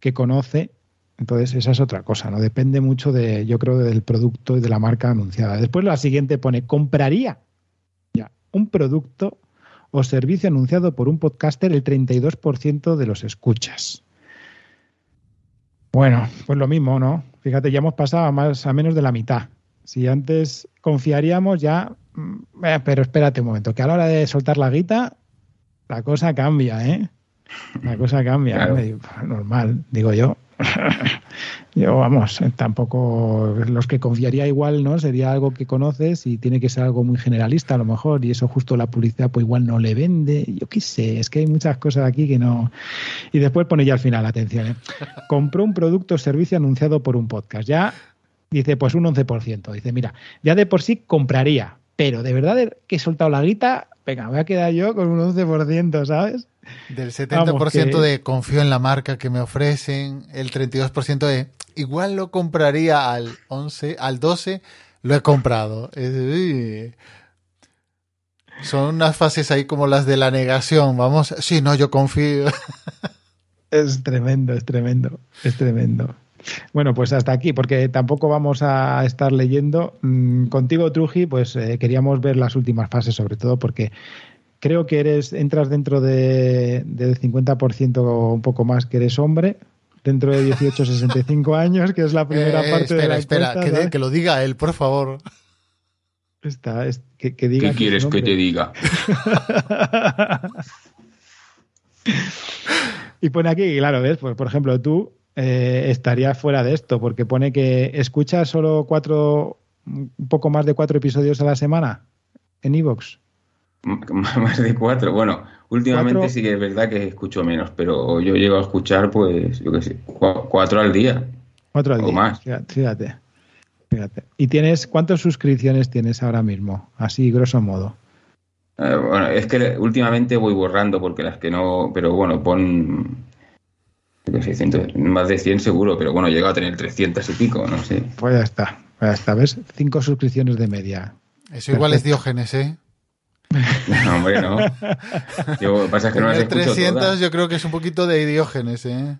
que conoce. Entonces, esa es otra cosa, ¿no? Depende mucho de, yo creo, del producto y de la marca anunciada. Después la siguiente pone, compraría ya un producto o servicio anunciado por un podcaster el 32% de los escuchas. Bueno, pues lo mismo, ¿no? Fíjate, ya hemos pasado a más a menos de la mitad. Si antes confiaríamos ya, eh, pero espérate un momento, que a la hora de soltar la guita, la cosa cambia, ¿eh? La cosa cambia, normal, digo yo. Yo, vamos, tampoco los que confiaría igual, ¿no? Sería algo que conoces y tiene que ser algo muy generalista a lo mejor y eso justo la publicidad pues igual no le vende. Yo qué sé, es que hay muchas cosas aquí que no... Y después pone ya al final, atención, ¿eh? compró un producto o servicio anunciado por un podcast. Ya dice pues un 11%. Dice, mira, ya de por sí compraría, pero de verdad que he soltado la guita, venga, me voy a quedar yo con un 11%, ¿sabes? Del 70% de confío en la marca que me ofrecen, el 32% de igual lo compraría al 11, al 12, lo he comprado. son unas fases ahí como las de la negación, vamos, sí, no, yo confío. Es tremendo, es tremendo, es tremendo. Bueno, pues hasta aquí, porque tampoco vamos a estar leyendo. Mm, contigo, Truji, pues eh, queríamos ver las últimas fases, sobre todo porque creo que eres entras dentro de, del 50% o un poco más que eres hombre, dentro de 18 65 años, que es la primera eh, parte de la espera, que, que, lo diga él, por favor. Está, es, que, diga ¿Qué quieres que te diga? y pone aquí, claro, ¿ves? Pues, por ejemplo, tú eh, estarías fuera de esto, porque pone que escuchas solo cuatro, un poco más de cuatro episodios a la semana en Evox. Más de cuatro. Bueno, últimamente sí que es verdad que escucho menos, pero yo llego a escuchar, pues, yo qué sé, cuatro al día. Cuatro al o día. más. Fíjate, fíjate. ¿Y tienes cuántas suscripciones tienes ahora mismo? Así, grosso modo. Eh, bueno, es que últimamente voy borrando porque las que no. Pero bueno, pon. Más de 100 seguro, pero bueno, llega a tener 300 y pico, no sé. Pues ya está, ya está, ¿ves? Cinco suscripciones de media. Eso igual es Diógenes, ¿eh? No, hombre, no. Yo, pasa que no las escucho 300 yo creo que es un poquito de Diógenes, ¿eh?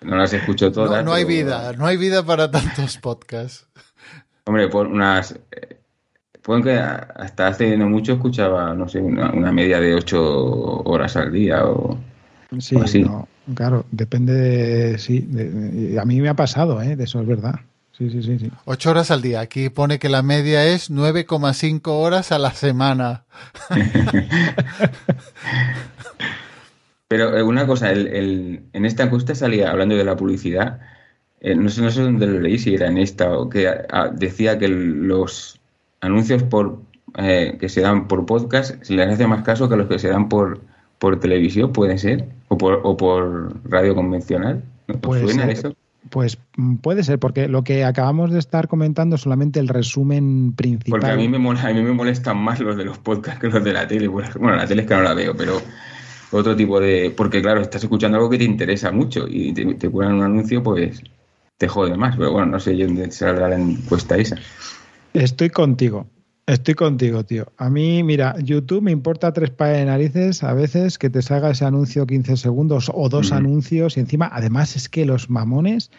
No las escucho todas. No, hay vida, no hay vida para tantos podcasts. Hombre, por unas... Eh, pueden que hasta hace no mucho escuchaba, no sé, una, media de 8 horas al día o... Sí, así. claro, depende de... Sí, a mí me ha pasado, ¿eh? De eso es verdad. Sí, sí, sí, sí. Ocho horas al día. Aquí pone que la media es 9,5 horas a la semana. Pero eh, una cosa, el, en esta encuesta salía hablando de la publicidad, eh, no, sé, no sé dónde lo leí, si era en esta o que ah, decía que los anuncios por eh, que se dan por podcast se les hace más caso que los que se dan por, por televisión, puede ser, o por, o por radio convencional. ¿Os suena eso? Pues mm, puede ser, porque lo que acabamos de estar comentando es solamente el resumen principal. Porque a mí me, a mí me molestan más los de los podcasts que los de la tele. Bueno, la tele es que no la veo, pero otro tipo de... Porque claro, estás escuchando algo que te interesa mucho y te, te ponen un anuncio, pues te jode más. Pero bueno, no sé dónde saldrá la encuesta esa. Estoy contigo. Estoy contigo, tío. A mí, mira, YouTube me importa tres pares de narices a veces que te salga ese anuncio 15 segundos o dos anuncios y encima, además es que los mamones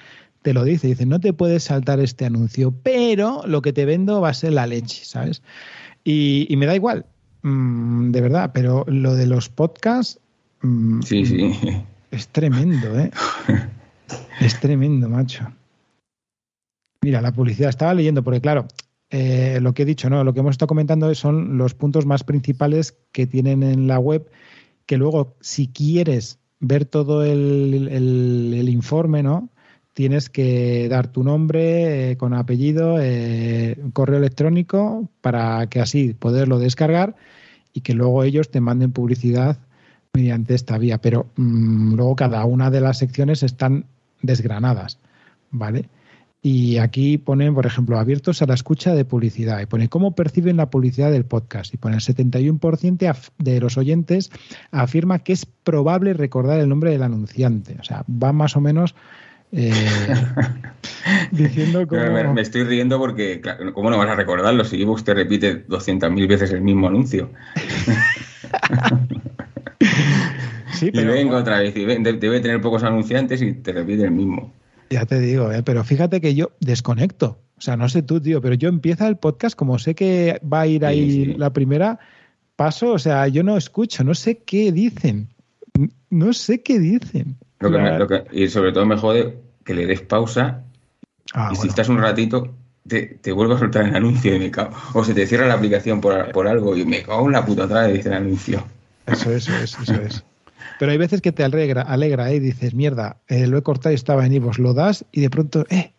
te lo dicen, dicen, no te puedes saltar este anuncio, pero lo que te vendo va a ser la leche, ¿sabes? Y, me da igual, mm, de verdad, pero lo de los podcasts... Mm, sí, sí. Es tremendo, ¿eh? es tremendo, macho. Mira, la publicidad estaba leyendo, porque claro, eh, lo que he dicho, ¿no? Lo que hemos estado comentando son los puntos más principales que tienen en la web, que luego, si quieres ver todo el, informe, ¿no? tienes que dar tu nombre eh, con apellido, eh, correo electrónico, para que así poderlo descargar y que luego ellos te manden publicidad mediante esta vía. Pero mm, luego cada una de las secciones están desgranadas, ¿vale? Y aquí ponen, por ejemplo, abiertos a la escucha de publicidad. Y pone cómo perciben la publicidad del podcast. Y pone el 71% de los oyentes afirma que es probable recordar el nombre del anunciante. O sea, va más o menos eh, diciendo como... Me, estoy riendo porque, ¿cómo no vas a recordarlo si usted repite 200.000 veces el mismo anuncio? sí, pero... Y vengo otra vez, y debe tener pocos anunciantes y te repite el mismo. Ya te digo, ¿eh? pero fíjate que yo desconecto. O sea, no sé tú, tío, pero yo empieza el podcast, como sé que va a ir ahí la primera, paso, o sea, yo no escucho, no sé qué dicen. No sé qué dicen. y sobre todo me jode que le des pausa ah, y si estás un ratito, te, te vuelvo a soltar el anuncio y me cago. O se te cierra la aplicación por, por algo y me cago en la puta otra vez dice el anuncio. Eso, eso es, eso es. Pero hay veces que te alegra, alegra ¿eh? y dices, mierda, eh, lo he cortado y estaba en Ivos, lo das y de pronto, eh,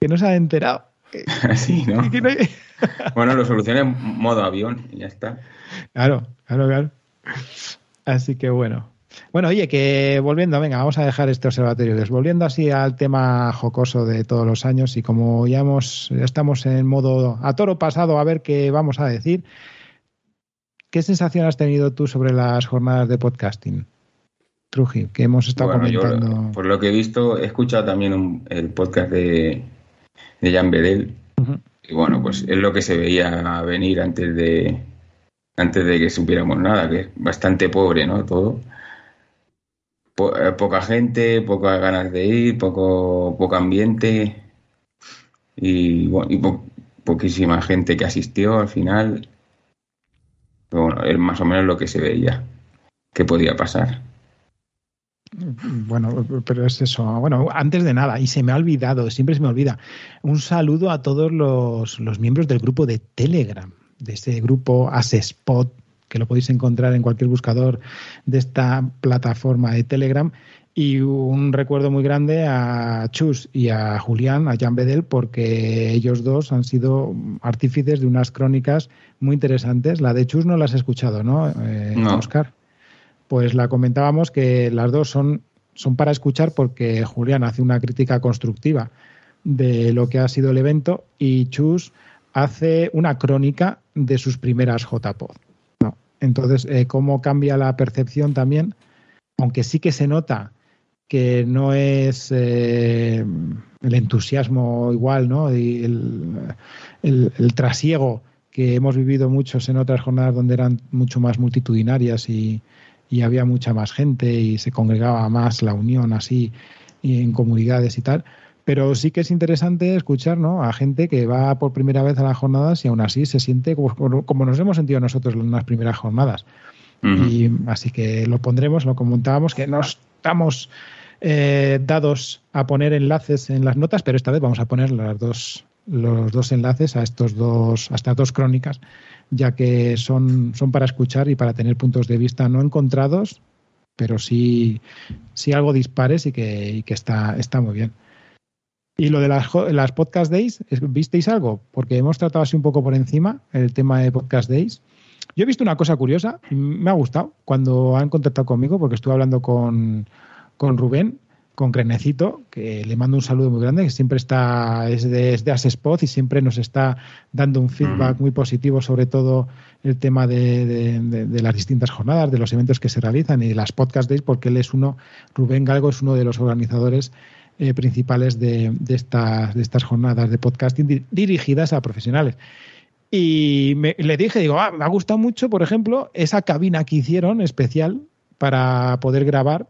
que no se ha enterado. Sí, ¿no? bueno, lo solucioné en modo avión y ya está. Claro, claro, claro. Así que bueno. Bueno, oye, que volviendo, venga, vamos a dejar este observatorio. Volviendo así al tema jocoso de todos los años y como ya, hemos, ya estamos en modo a toro pasado a ver qué vamos a decir, ¿Qué sensación has tenido tú sobre las jornadas de podcasting? Truji, que hemos estado comentando. por lo que he visto, he escuchado también el podcast de, de Jan Bedel. Y bueno, pues es lo que se veía venir antes de antes de que supiéramos nada, que es bastante pobre, ¿no? Todo. Eh, poca gente, pocas ganas de ir, poco, poco ambiente y, bueno, y poquísima gente que asistió al final bueno, es más o menos lo que se veía que podía pasar. Bueno, pero es eso. Bueno, antes de nada, y se me ha olvidado, siempre se me olvida, un saludo a todos los, los miembros del grupo de Telegram, de ese grupo Asespot, que lo podéis encontrar en cualquier buscador de esta plataforma de Telegram, y un recuerdo muy grande a Chus y a Julián, a Jan Bedel, porque ellos dos han sido artífices de unas crónicas muy interesantes. La de Chus no las he escuchado, ¿no, eh, Oscar? Pues la comentábamos que las dos son, son para escuchar porque Julián hace una crítica constructiva de lo que ha sido el evento y Chus hace una crónica de sus primeras JPOD. ¿no? Entonces, eh, cómo cambia la percepción también, aunque sí que se nota que no es eh, el entusiasmo igual, ¿no? Y el, trasiego que hemos vivido muchos en otras jornadas donde eran mucho más multitudinarias y, había mucha más gente y se congregaba más la unión así y en comunidades y tal. Pero sí que es interesante escuchar ¿no? a gente que va por primera vez a las jornadas y aún así se siente como, como nos hemos sentido nosotros en las primeras jornadas. Y así que lo pondremos, lo comentábamos, que no estamos eh, dados a poner enlaces en las notas, pero esta vez vamos a poner las dos, los dos enlaces a estos dos, a estas dos crónicas, ya que son, son para escuchar y para tener puntos de vista no encontrados, pero sí, sí algo dispares y que, que está, está muy bien. Y lo de las, las podcast days, ¿visteis algo? Porque hemos tratado así un poco por encima el tema de podcast days. Yo he visto una cosa curiosa, me ha gustado cuando han contactado conmigo, porque estuve hablando con, con Rubén, con Crenecito, que le mando un saludo muy grande, que siempre está, es de, es de Asespot y siempre nos está dando un feedback muy positivo sobre todo el tema de, las distintas jornadas, de los eventos que se realizan y de las podcast days, porque él es uno, Rubén Galgo es uno de los organizadores eh, principales de, estas, de estas jornadas de podcasting dirigidas a profesionales. Y le dije, digo, ah, me ha gustado mucho, por ejemplo, esa cabina que hicieron especial para poder grabar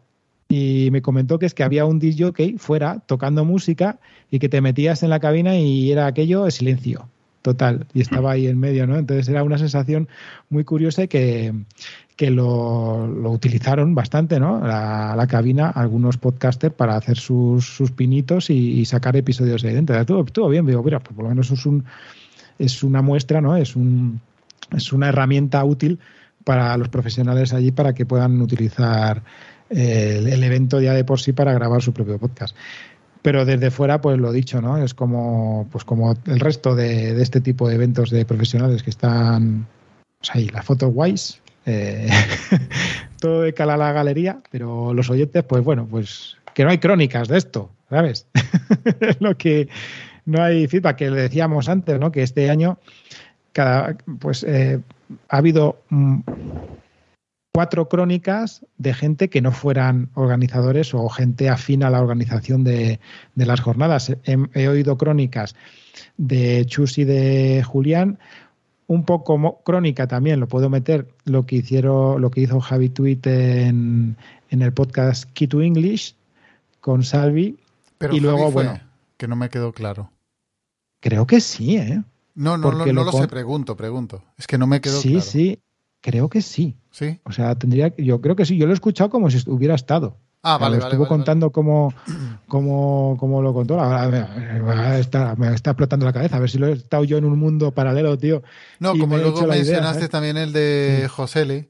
y me comentó que es que había un DJ fuera tocando música y que te metías en la cabina y era aquello de silencio total y estaba ahí en medio, ¿no? Entonces era una sensación muy curiosa y que, que lo, lo, utilizaron bastante, ¿no? La, la, cabina, algunos podcasters para hacer sus, sus pinitos y, sacar episodios de dentro. Estuvo, estuvo bien, digo, mira, pues por lo menos es, un, es una muestra, ¿no? Es, un, es una herramienta útil para los profesionales allí para que puedan utilizar el, evento ya de por sí para grabar su propio podcast. pero desde fuera, pues lo dicho, ¿no? Es como, pues como el resto de, de este tipo de eventos de profesionales que están pues ahí, las fotos guays, eh, todo de cala a la galería, pero los oyentes, pues bueno, pues que no hay crónicas de esto, ¿sabes? lo que no hay feedback, que le decíamos antes, ¿no? Que este año cada, pues eh, ha habido mm, cuatro crónicas de gente que no fueran organizadores o gente afín a la organización de, de las jornadas. He, he, oído crónicas de Chus y de Julián, un poco crónica también, lo puedo meter, lo que hicieron, lo que hizo Javi Tweet en, en el podcast Key to English con Salvi. Pero y luego, Javi fue, bueno. Que no me quedó claro. Creo que sí, ¿eh? No, no, no, no lo lo sé, pregunto, pregunto. Es que no me quedó Sí, claro. sí, creo que sí. ¿Sí? O sea, tendría, yo creo que sí, yo lo he escuchado como si hubiera estado. Ah, vale, lo vale. estuvo vale, vale. contando Cómo, cómo, cómo lo contó. Ahora me, me está, me está explotando la cabeza. A ver si lo he estado yo en un mundo paralelo, tío. No, como he luego idea, mencionaste también el de Josele.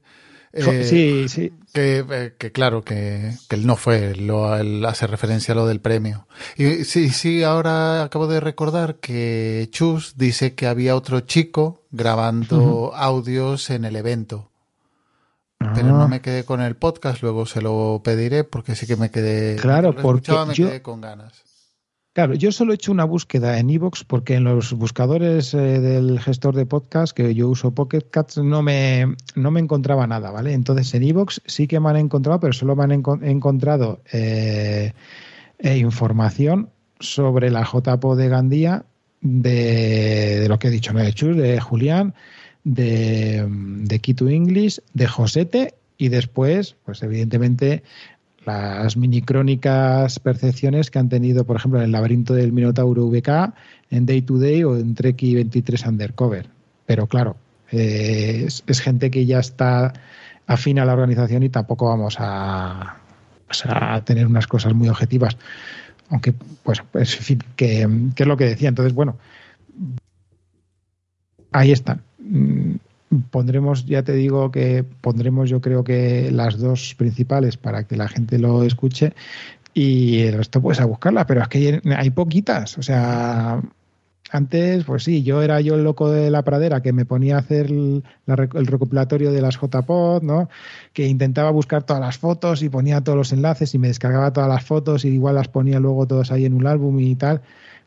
Eh, sí, sí. Que, eh, que claro, que, que él no fue, lo, él hace referencia a lo del premio. Y sí, sí, ahora acabo de recordar que Chus dice que había otro chico grabando audios en el evento. Pero Ah, no me quedé con el podcast, luego se lo pediré porque sí que me quedé. Claro, porque me yo- quedé con ganas. Claro, yo solo he hecho una búsqueda en iVoox porque en los buscadores eh, del gestor de podcast que yo uso Pocket Cats no me, no me encontraba nada, ¿vale? Entonces en iVoox sí que me han encontrado, pero solo me han enco- encontrado eh, eh, información sobre la JPO de Gandía de, de lo que he dicho, ¿no? De Chus, de Julián, de, de to English, de Josete y después, pues evidentemente las mini crónicas percepciones que han tenido, por ejemplo, en el laberinto del Minotauro VK, en Day to Day o en Treki 23 Undercover. Pero claro, eh, es, gente que ya está afín a la organización y tampoco vamos a, a tener unas cosas muy objetivas. Aunque, pues, pues en fin, que, que es lo que decía. Entonces, bueno, ahí están. Pondremos, ya te digo que pondremos yo creo que las dos principales para que la gente lo escuche y el resto pues a buscarla, pero es que hay, poquitas, o sea, antes pues sí, yo era yo el loco de la pradera que me ponía a hacer el, la rec- el recopilatorio de las JPod, ¿no? Que intentaba buscar todas las fotos y ponía todos los enlaces y me descargaba todas las fotos y igual las ponía luego todos ahí en un álbum y tal,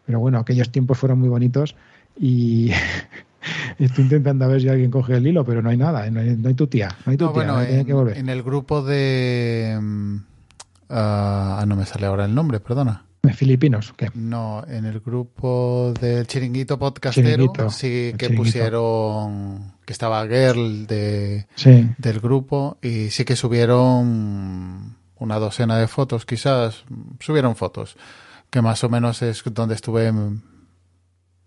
pero bueno, aquellos tiempos fueron muy bonitos y Estoy intentando a ver si alguien coge el hilo, pero no hay nada, no hay, no hay tu tía, no hay tu No, tía, bueno, no tiene en, que volver. en el grupo de. mm, ah, no me sale ahora el nombre, perdona. Filipinos, ¿qué? No, en el grupo del Chiringuito Podcastero Chiringuito, sí que pusieron que estaba Girl de, Sí, del grupo y sí que subieron una docena de fotos, quizás subieron fotos, que más o menos es donde estuve mm,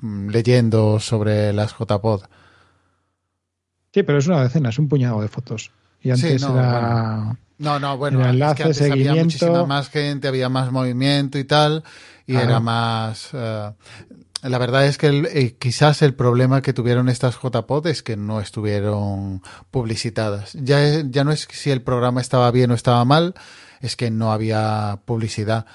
leyendo sobre las JPod. sí, pero es una decena, es un puñado de fotos. Y antes no, era... No, no, bueno, Era es que antes había muchísima más gente, había más movimiento y tal, y Claro. era más... eh, la verdad es que el- eh, quizás el problema que tuvieron estas JPod es que no estuvieron publicitadas. Ya, es- ya no es si el programa estaba bien o estaba mal, es que no había publicidad.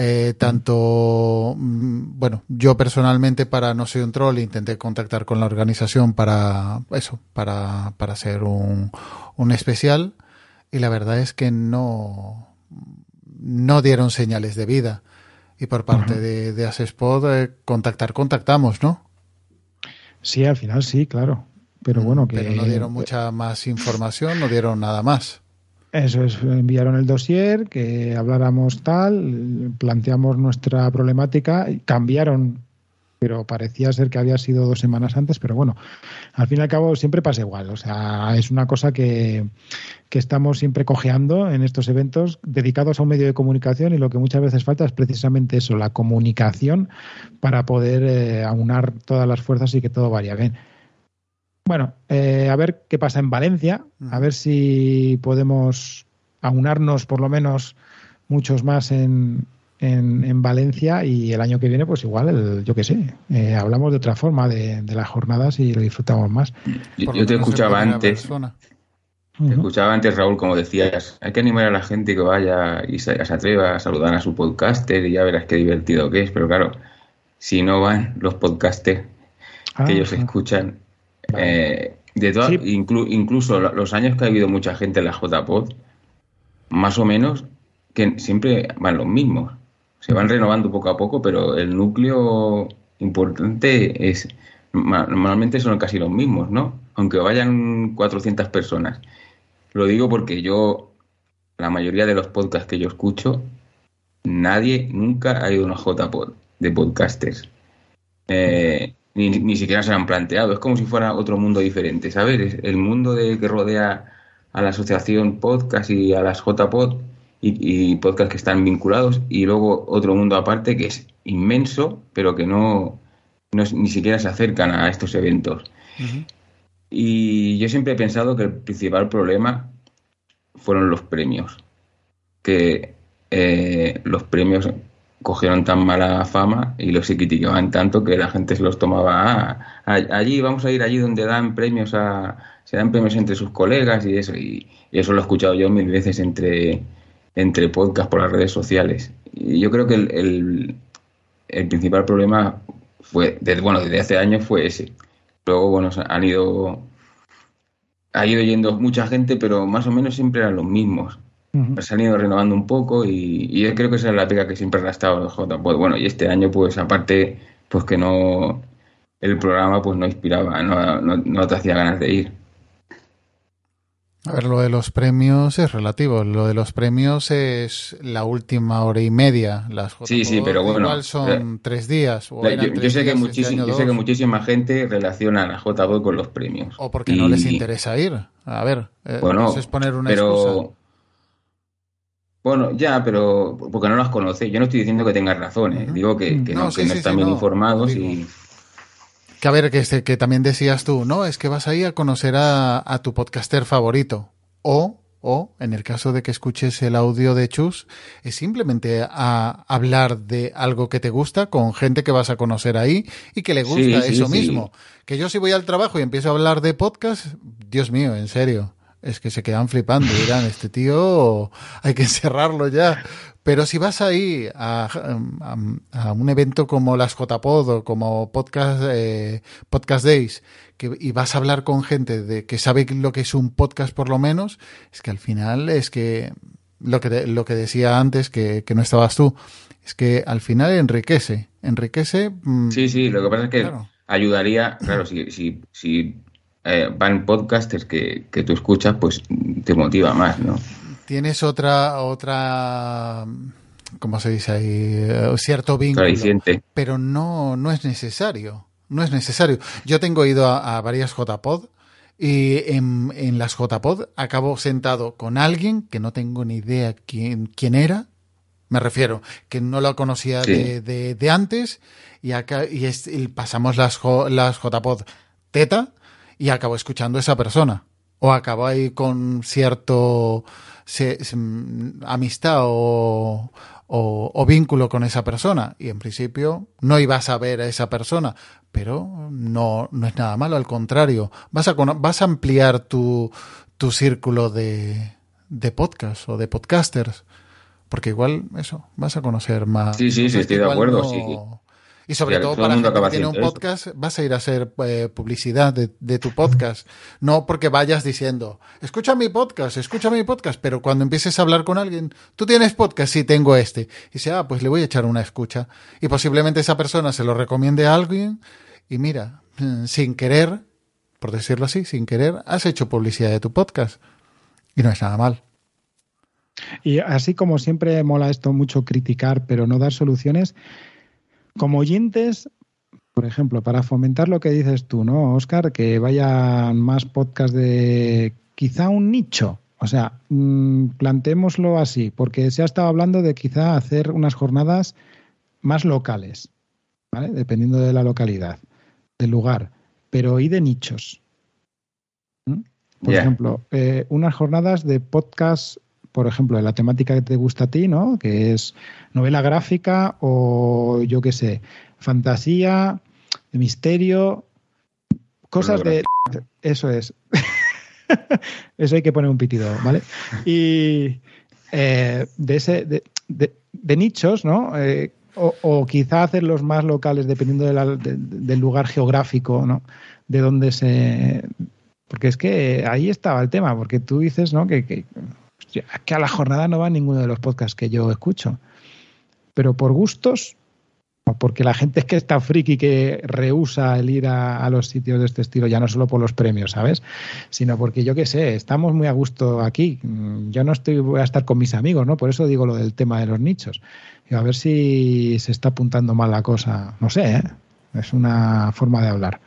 Eh, tanto, mm, bueno, yo personalmente para No Soy un Troll intenté contactar con la organización para eso, para, para hacer un, un especial y la verdad es que no, no dieron señales de vida. Y por parte de, de Asespod, eh, contactar, contactamos, ¿no? Sí, al final sí, claro. Pero bueno, que... Pero no dieron mucha más información, no dieron nada más. Eso es, enviaron el dossier, que habláramos tal, planteamos nuestra problemática, cambiaron, pero parecía ser que había sido dos semanas antes, pero bueno, al fin y al cabo siempre pasa igual, o sea, es una cosa que, que estamos siempre cojeando en estos eventos dedicados a un medio de comunicación y lo que muchas veces falta es precisamente eso, la comunicación para poder eh, aunar todas las fuerzas y que todo vaya bien. Bueno, eh, a ver qué pasa en Valencia, a ver si podemos aunarnos por lo menos muchos más en, en, en Valencia y el año que viene, pues igual, el- yo qué sé, eh, hablamos de otra forma de, de las jornadas y lo disfrutamos más. Yo, te escuchaba antes, persona. Te escuchaba antes, Raúl, como decías, hay que animar a la gente que vaya y se, se atreva a saludar a su podcaster y ya verás qué divertido que es. Pero claro, si no van los podcasters Ah, que ellos ah. escuchan, eh, de todas- Sí. inclu- incluso los años que ha habido mucha gente en la JPod, más o menos, que siempre van los mismos. Se van renovando poco a poco, pero el núcleo importante es, ma- normalmente son casi los mismos, ¿no? Aunque vayan 400 personas. Lo digo porque yo, la mayoría de los podcasts que yo escucho, nadie nunca ha ido a una JPod de podcasters. Eh, ni, ni siquiera se lo han planteado. Es como si fuera otro mundo diferente, ¿sabes? Es El mundo de, que rodea a la asociación podcast y a las JPod y, y podcast que están vinculados y luego otro mundo aparte que es inmenso, pero que no, no ni siquiera se acercan a estos eventos. Y yo siempre he pensado que el principal problema fueron los premios. Que eh, los premios cogieron tan mala fama y los criticaban tanto que la gente se los tomaba. "Ah, allí vamos a ir allí donde dan premios a. Se dan premios entre sus colegas y eso. Y, eso lo he escuchado yo mil veces entre, entre podcasts por las redes sociales. Y yo creo que el, el, el principal problema fue, desde, bueno, desde hace años fue ese. Luego, bueno, han ido, ha ido yendo mucha gente, pero más o menos siempre eran los mismos. Ujú. Se han ido renovando un poco y, y yo creo que esa es la pega que siempre ha estado los JPod. Bueno, y este año, pues aparte, pues que no, el programa pues no inspiraba, no, no, no te hacía ganas de ir. A ver, lo de los premios es relativo. Lo de los premios es la última hora y media. Las Sí, sí, pero bueno, Igual son eh, tres días. O Yo, eran yo tres sé que este yo sé que muchísima gente relaciona a la JPod con los premios. O porque no les interesa ir. A ver, eh, Bueno, eso es poner una pero excusa. Bueno, ya, pero porque no las conoce. Yo no estoy diciendo que tengas razón, ¿eh? Digo que, que No, no, sí, que no sí, están sí, bien no, informados y Que a ver, que, este- que también decías tú, ¿no? Es que vas ahí a conocer a, a tu podcaster favorito. O, o, en el caso de que escuches el audio de Chus, es simplemente a hablar de algo que te gusta con gente que vas a conocer ahí y que le gusta eso sí. mismo. Que yo si voy al trabajo y empiezo a hablar de podcast, Dios mío, en serio. Es que se quedan flipando, dirán, este tío hay que encerrarlo ya. Pero si vas ahí a, a- a un evento como las JPod o como Podcast, eh, podcast Days que, y vas a hablar con gente de que sabe lo que es un podcast por lo menos, es que al final es que lo que, lo que decía antes, que, que no estabas tú, es que al final enriquece. Enriquece. mm, sí, sí, lo que pasa es que Claro. ayudaría, claro, si, si, si eh, van podcasters que, que tú escuchas, pues te motiva más, ¿no? Tienes otra, otra, ¿cómo se dice ahí? Eh, Cierto vínculo. Pero no, no es necesario. No es necesario. Yo tengo ido a, a varias JPod y en, en las JPod acabo sentado con alguien que no tengo ni idea quién, quién era. Me refiero, que no lo conocía Sí. de, de- de antes y, acá, y, es- y pasamos las, jo- las JPod teta y acabo escuchando a esa persona. O acabo ahí con cierto se- se- mm, amistad o, o, o vínculo con esa persona. Y en principio no ibas a ver a esa persona, pero no, no es nada malo, al contrario. Vas a, vas a ampliar tu, tu círculo de, de podcast o de podcasters. Porque igual, eso, vas a conocer más. Sí, sí, sí, estoy de acuerdo, no- sí. Y sobre todo todo el para mundo gente que tiene un podcast, vas a ir a hacer eh, publicidad de, de tu podcast. No porque vayas diciendo, escucha mi podcast, escucha mi podcast, pero cuando empieces a hablar con alguien, tú tienes podcast, sí, tengo este. Y dice, ah, pues le voy a echar una escucha. Y posiblemente esa persona se lo recomiende a alguien y mira, mm, sin querer, por decirlo así, sin querer, has hecho publicidad de tu podcast. Y no es nada mal. Y así como siempre mola esto mucho criticar, pero no dar soluciones, como oyentes, por ejemplo, para fomentar lo que dices tú, ¿no, Oscar? Que vayan más podcasts de quizá un nicho. O sea, mm, planteémoslo así, porque se ha estado hablando de quizá hacer unas jornadas más locales, ¿vale? Dependiendo de la localidad, del lugar, pero y de nichos. ¿Mm? Por ejemplo, eh, unas jornadas de podcast, por ejemplo, de la temática que te gusta a ti, ¿no? Que es novela gráfica o yo qué sé, fantasía, misterio, cosas de... Eso es. Eso hay que poner un pitido, ¿vale? Y eh, de ese de, nichos, ¿no? Eh, o, quizá hacerlos más locales dependiendo del lugar geográfico, ¿no? De donde se... Porque es que ahí estaba el tema, porque tú dices, ¿no? Que, que, que a la jornada no va ninguno de los podcasts que yo escucho. Pero por gustos, porque la gente es que está friki que rehúsa el ir a, los sitios de este estilo, ya no solo por los premios, ¿sabes? Sino porque yo qué sé, estamos muy a gusto aquí. Yo no estoy, voy a estar con mis amigos, ¿no? Por eso digo lo del tema de los nichos. A ver si se está apuntando mal la cosa. No sé, ¿eh? Es una forma de hablar.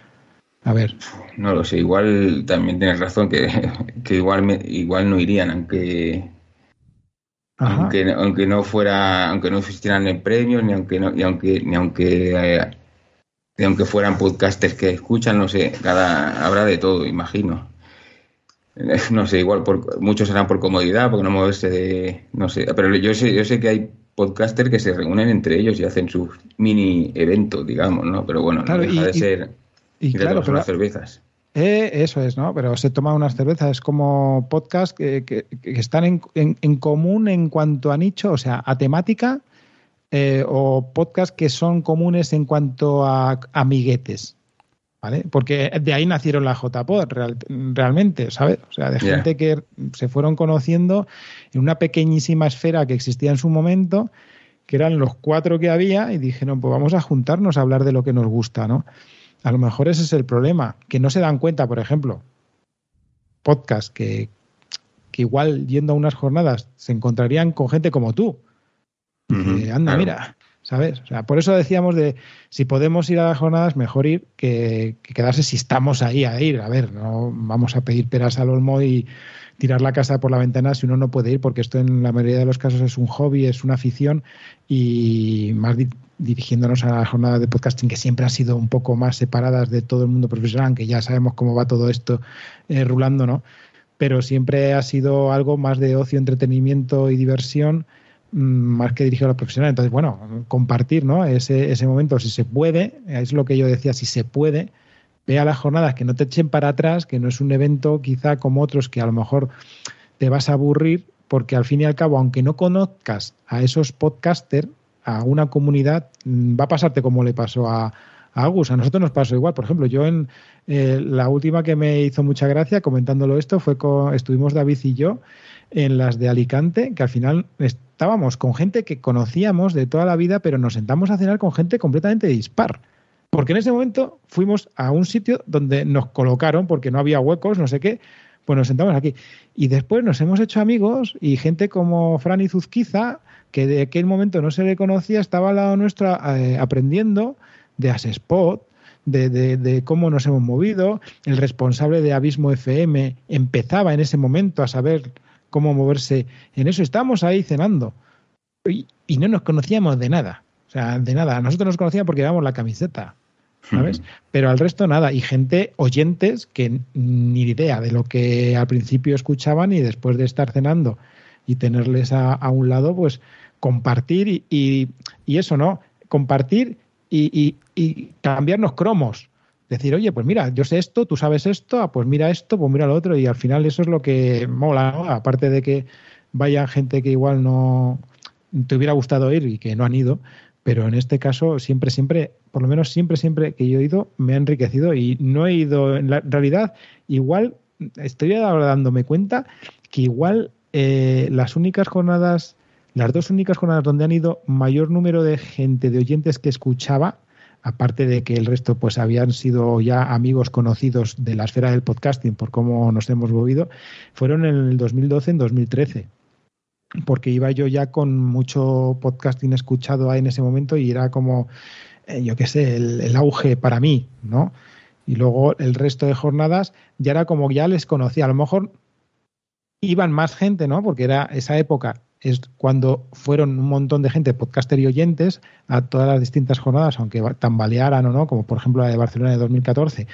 A ver. No lo sé, igual también tienes razón que, que igual, me, igual no irían, aunque aunque, aunque no fuera, aunque no existieran ni premios, ni aunque ni aunque, ni aunque eh, aunque fueran podcasters que escuchan, no sé, cada habrá de todo, imagino. No sé, igual por, muchos serán por comodidad, porque no moverse de, no sé, pero yo sé, yo sé que hay podcasters que se reúnen entre ellos y hacen sus mini eventos, digamos, ¿no? Pero bueno, no deja de ser y, claro, pero, cervezas. Eh, eso es, ¿no? Pero se toma unas cervezas, es como podcast que, están en, en, común en cuanto a nicho, o sea, a temática, eh, o podcast que son comunes en cuanto a amiguetes, ¿vale? Porque de ahí nacieron las JPod realmente, ¿sabes? O sea, de gente que se fueron conociendo en una pequeñísima esfera que existía en su momento, que eran los cuatro que había, y dijeron, pues vamos a juntarnos a hablar de lo que nos gusta, ¿no? A lo mejor ese es el problema, que no se dan cuenta, por ejemplo, podcast que, que igual yendo a unas jornadas se encontrarían con gente como tú. anda, mira, ¿sabes? O sea, por eso decíamos de si podemos ir a las jornadas, mejor ir que, que, quedarse si estamos ahí a ir. A ver, no vamos a pedir peras al olmo y tirar la casa por la ventana si uno no puede ir, porque esto en la mayoría de los casos es un hobby, es una afición y más dirigiéndonos a la jornada de podcasting que siempre han sido un poco más separadas de todo el mundo profesional, que ya sabemos cómo va todo esto eh, rulando, ¿no? Pero siempre ha sido algo más de ocio, entretenimiento y diversión, mm, más que dirigido a los profesionales. Entonces, bueno, compartir, ¿no? Ese, ese momento, si se puede, es lo que yo decía, si se puede, ve a las jornadas, que no te echen para atrás, que no es un evento quizá como otros que a lo mejor te vas a aburrir, porque al fin y al cabo, aunque no conozcas a esos podcasters, a una comunidad, mm, va a pasarte como le pasó a, Agus. A nosotros nos pasó igual. Por ejemplo, yo en eh, la última que me hizo mucha gracia comentándolo esto fue con, estuvimos David y yo en las de Alicante, que al final estábamos con gente que conocíamos de toda la vida, pero nos sentamos a cenar con gente completamente dispar. Porque en ese momento fuimos a un sitio donde nos colocaron, porque no había huecos, no sé qué, pues nos sentamos aquí. Y después nos hemos hecho amigos y gente como Fran Zuzquiza, que de aquel momento no se le conocía, estaba al lado nuestro eh, aprendiendo de Asespot, de, de, cómo nos hemos movido. El responsable de Abismo FM empezaba en ese momento a saber cómo moverse en eso. Estábamos ahí cenando y, y no nos conocíamos de nada. O sea, de nada. Nosotros nos conocíamos porque llevábamos la camiseta. ¿Sabes? Pero al resto nada. Y gente, oyentes, que ni idea de lo que al principio escuchaban y después de estar cenando y tenerles a, a un lado, pues compartir y, y, eso, ¿no? Compartir y, y, cambiarnos cromos. Decir, oye, pues mira, yo sé esto, tú sabes esto, ah, pues mira esto, pues mira lo otro, y al final eso es lo que mola, ¿no? Aparte de que vaya gente que igual no te hubiera gustado ir y que no han ido, pero en este caso siempre, siempre, por lo menos siempre, siempre que yo he ido, me ha enriquecido y no he ido, en la realidad, igual, estoy ahora dándome cuenta que igual eh, las únicas jornadas las dos únicas jornadas donde han ido mayor número de gente, de oyentes que escuchaba, aparte de que el resto pues habían sido ya amigos conocidos de la esfera del podcasting por cómo nos hemos movido, fueron en el 2012, en 2013 porque iba yo ya con mucho podcasting escuchado ahí en ese momento y era como, eh, yo qué sé, el, auge para mí, ¿no? Y luego el resto de jornadas ya era como ya les conocía. A lo mejor iban más gente, ¿no? Porque era esa época es cuando fueron un montón de gente, podcaster y oyentes, a todas las distintas jornadas, aunque tambalearan o no, como por ejemplo la de Barcelona de 2014,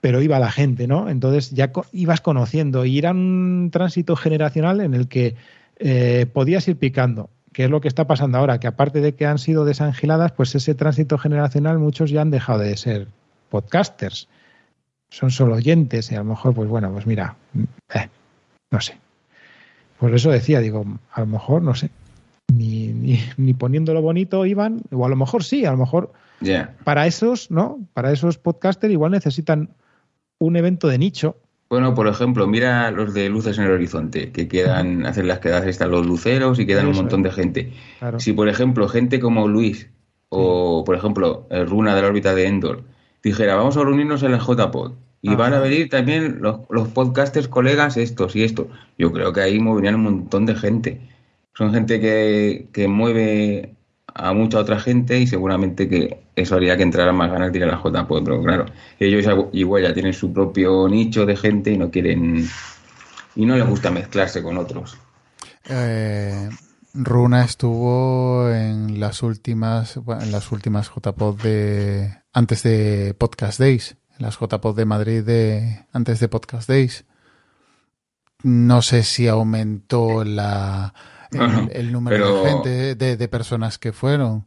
pero iba la gente, ¿no? Entonces ya ibas conociendo y era un tránsito generacional en el que eh, podías ir picando, que es lo que está pasando ahora, que aparte de que han sido desangiladas, pues ese tránsito generacional muchos ya han dejado de ser podcasters son solo oyentes y a lo mejor, pues bueno, pues mira, eh, no sé. Por eso decía, digo, a lo mejor, no sé, ni, ni, ni poniéndolo bonito iban, o a lo mejor sí, a lo mejor para esos, ¿no? Para esos podcasters igual necesitan un evento de nicho. Bueno, por ejemplo, mira los de Luces en el Horizonte, que quedan, hacen las quedadas están los luceros y quedan un montón de gente. Claro. Si, por ejemplo, gente como Luis o, por ejemplo, el Runa de la órbita de Endor dijera, vamos a reunirnos en la JPod y Ajá. van a venir también los, los podcasters colegas estos y esto, yo creo que ahí moverían un montón de gente. Son gente que, que mueve a mucha otra gente y seguramente que eso haría que entraran más ganas de ir a la JPod, pero claro, ellos igual ya tienen su propio nicho de gente y no quieren y no les gusta mezclarse con otros. Eh, Runa estuvo en las últimas, en las últimas JPod de antes de Podcast Days, en las JPod de Madrid de antes de Podcast Days. No sé si aumentó la el, número pero- de gente, de, de personas que fueron,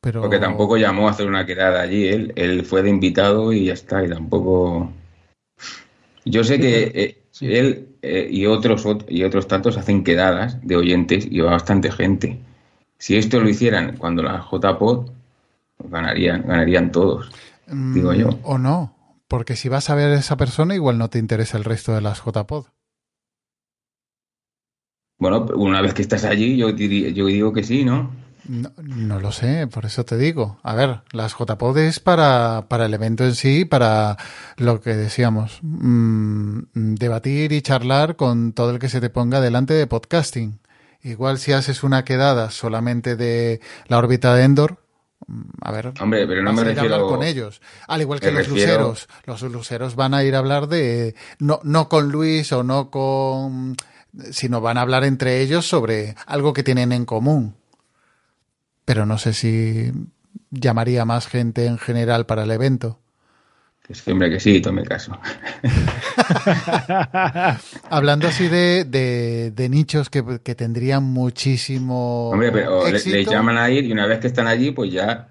pero Porque tampoco llamó a hacer una quedada allí, él, él fue de invitado y ya está, y tampoco... Yo sé que eh, Sí. él eh, y otros ot- y otros tantos hacen quedadas de oyentes y va bastante gente. Si esto lo hicieran cuando la JPod, ganarían, ganarían todos. mm, digo yo. o no, porque si vas a ver a esa persona igual no te interesa el resto de las JPod. Bueno, una vez que estás allí, yo, diría- yo digo que sí, ¿no? No, no lo sé, por eso te digo. A ver, las JPod es para, para el evento en sí, para lo que decíamos, mm, debatir y charlar con todo el que se te ponga delante de podcasting. Igual si haces una quedada solamente de la órbita de Endor, mm, a ver, Hombre, pero no vas me a ir a hablar con ellos. Al igual que los refiero- luceros. Los luceros van a ir a hablar de, no, no con Luis o no con, sino van a hablar entre ellos sobre algo que tienen en común. Pero no sé si llamaría más gente en general para el evento. Que siempre que sí, tome caso. Hablando así de, de, de nichos que, que tendrían muchísimo Hombre, pero le, éxito, les llaman a ir y una vez que están allí, pues ya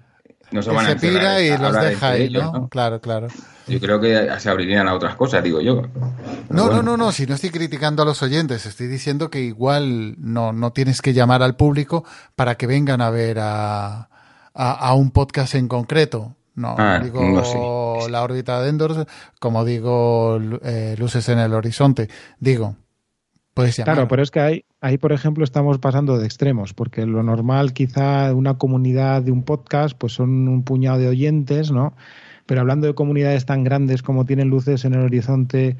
no se que van a se pira encerrar y a los deja ahí, ¿no? ¿no? Claro, claro. Yo creo que se abrirían a otras cosas, digo yo. Pero No, bueno. no, no, no, si no estoy criticando a los oyentes, estoy diciendo que igual no, no tienes que llamar al público para que vengan a ver a, a, a un podcast en concreto. No, Ah, digo no la órbita de Endor, como digo eh, luces en el horizonte. Digo, puedes llamar. Claro, pero es que ahí, ahí, por ejemplo, estamos pasando de extremos, porque lo normal, quizá, una comunidad de un podcast, pues son un puñado de oyentes, ¿no? Pero hablando de comunidades tan grandes como tienen luces en el horizonte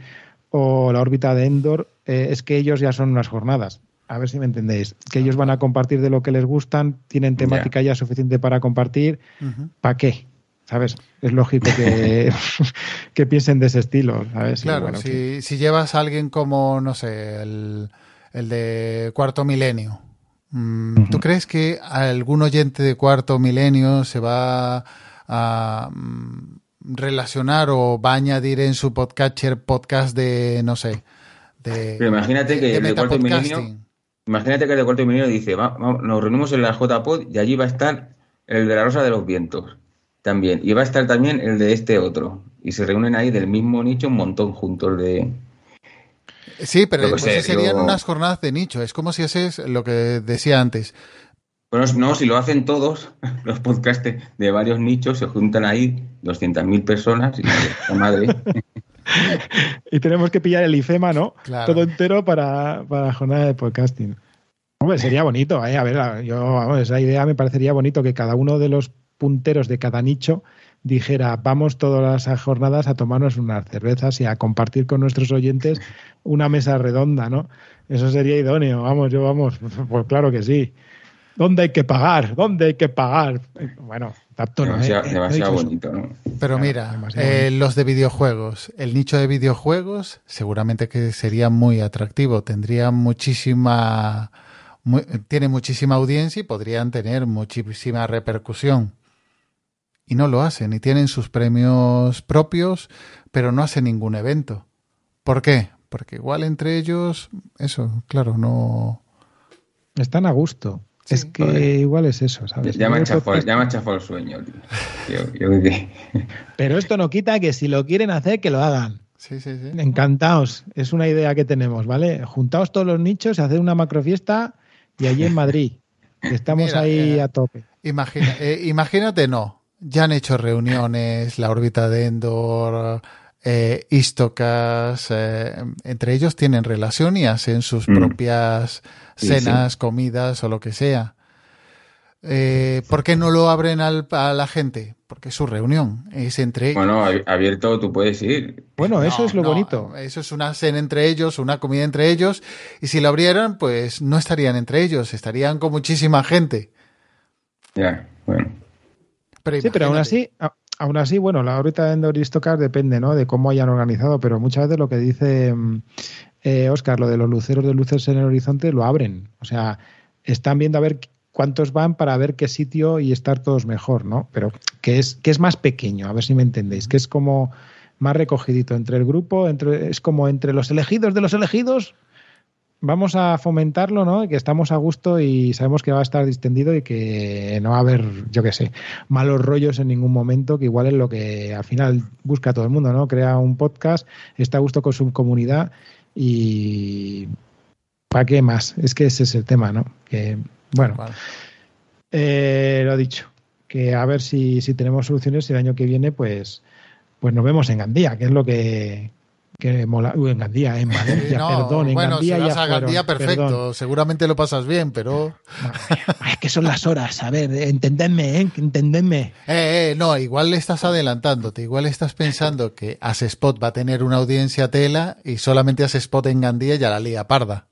o la órbita de Endor, eh, es que ellos ya son unas jornadas. A ver si me entendéis. Que ellos van a compartir de lo que les gustan, tienen temática ya suficiente para compartir. Ujú. ¿Para qué? ¿Sabes? Es lógico que, que piensen de ese estilo, ¿sabes? Claro, bueno, si, que- si llevas a alguien como, no sé, el, el de Cuarto Milenio, mm, ¿tú crees que algún oyente de Cuarto Milenio se va a mm, relacionar o va a añadir en su podcatcher podcast de, no sé, de, Pero imagínate que de el de Cuarto metapodcasting? Milenio, imagínate que el de Cuarto Milenio dice, "Va- va- nos reunimos en la JPod y allí va a estar el de la Rosa de los Vientos también. Y va a estar también el de este otro. Y se reúnen ahí del mismo nicho un montón juntos de... Sí, pero pues sé, serían unas jornadas de nicho. Es como si haces lo que decía antes. Bueno, no, si lo hacen todos, los podcasters de varios nichos, se juntan ahí 200.000 personas y la madre. Y tenemos que pillar el IFEMA, ¿no? Claro. Todo entero para, para la jornada de podcasting. Hombre, sería bonito, ¿eh? A ver, yo, vamos, esa idea me parecería bonito que cada uno de los punteros de cada nicho dijera, vamos todas las jornadas a tomarnos unas cervezas y a compartir con nuestros oyentes una mesa redonda, ¿no? Eso sería idóneo, vamos, yo vamos, pues claro que sí. ¿Dónde hay que pagar? ¿Dónde hay que pagar? Bueno, tanto no, ¿eh? demasiado Eh, demasiado bonito, ¿no? Pero mira, eh, los de videojuegos, el nicho de videojuegos seguramente que sería muy atractivo, tendría muchísima, mu- tiene muchísima audiencia y podrían tener muchísima repercusión. Y no lo hacen, y tienen sus premios propios, pero no hacen ningún evento. ¿Por qué? Porque igual entre ellos, eso, claro, no. Están a gusto. Es que igual es eso, ¿sabes? Ya me ha chafado el sueño, tío. Pero esto no quita que si lo quieren hacer, que lo hagan. Sí, sí, sí. Encantados. Es una idea que tenemos, ¿vale? Juntaos todos los nichos, hacer una macrofiesta y allí en Madrid. estamos ahí a tope. Eh, imagínate, no. Ya han hecho reuniones, la órbita de Endor, eh, Istocas, eh, entre ellos tienen relación y hacen sus mm. propias cenas, comidas o lo que sea. Eh, ¿Por qué no lo abren al, a la gente? Porque es su reunión, es entre ellos. Bueno, abierto tú puedes ir. Bueno, eso es lo bonito. Eso es una cena entre ellos, una comida entre ellos, y si lo abrieran, pues no estarían entre ellos, estarían con muchísima gente. Ya, bueno. sí, pero aún así, aún así, bueno, la órbita de Endor depende, ¿no? De cómo hayan organizado, pero muchas veces lo que dice mm, eh, Oscar, lo de los luceros de luces en el horizonte, lo abren. O sea, están viendo a ver cuántos van para ver qué sitio y estar todos mejor, ¿no? Pero que es, que es más pequeño, a ver si me entendéis, que es como más recogidito entre el grupo, entre, es como entre los elegidos de los elegidos, vamos a fomentarlo, ¿no? Que estamos a gusto y sabemos que va a estar distendido y que no va a haber, yo qué sé, malos rollos en ningún momento, que igual es lo que al final busca todo el mundo, ¿no? Crea un podcast, está a gusto con su comunidad y ¿para qué más? Es que ese es el tema, ¿no? Que, bueno, eh, lo dicho, que a ver si, si tenemos soluciones y el año que viene, pues, pues nos vemos en Gandía, que es lo que, que mola. Uy, en Gandía, en Valencia, perdón. En bueno, Gandía si vas a Gandía, perfecto. Seguramente lo pasas bien, pero. es que son las horas, a ver, entendedme, ¿eh? Entendedme. Eh, eh, no, igual le estás adelantándote. Igual estás pensando que Spot va a tener una audiencia tela y solamente Spot en Gandía ya la lía parda.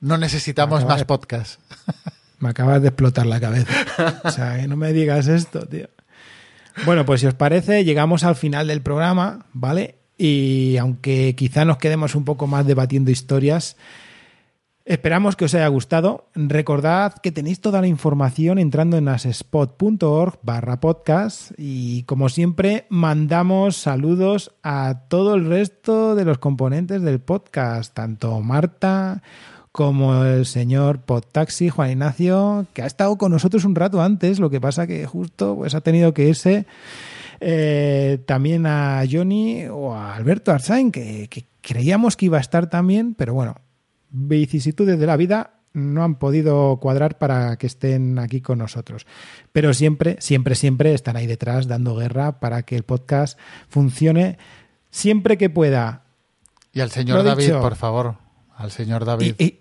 No necesitamos más podcasts. Me acabas de explotar la cabeza. O sea, que no me digas esto, tío. Bueno, pues si os parece, llegamos al final del programa, ¿vale? Y aunque quizá nos quedemos un poco más debatiendo historias, esperamos que os haya gustado. Recordad que tenéis toda la información entrando en asespot.org barra podcast y como siempre mandamos saludos a todo el resto de los componentes del podcast, tanto Marta como el señor Podtaxi, Juan Ignacio, que ha estado con nosotros un rato antes, lo que pasa que justo pues ha tenido que irse eh, también a Johnny o a Alberto Arzain, que, creíamos que iba a estar también, pero bueno, vicisitudes de la vida no han podido cuadrar para que estén aquí con nosotros. Pero siempre, siempre, siempre están ahí detrás dando guerra para que el podcast funcione siempre que pueda. Y al señor David, por favor, al señor David. Y,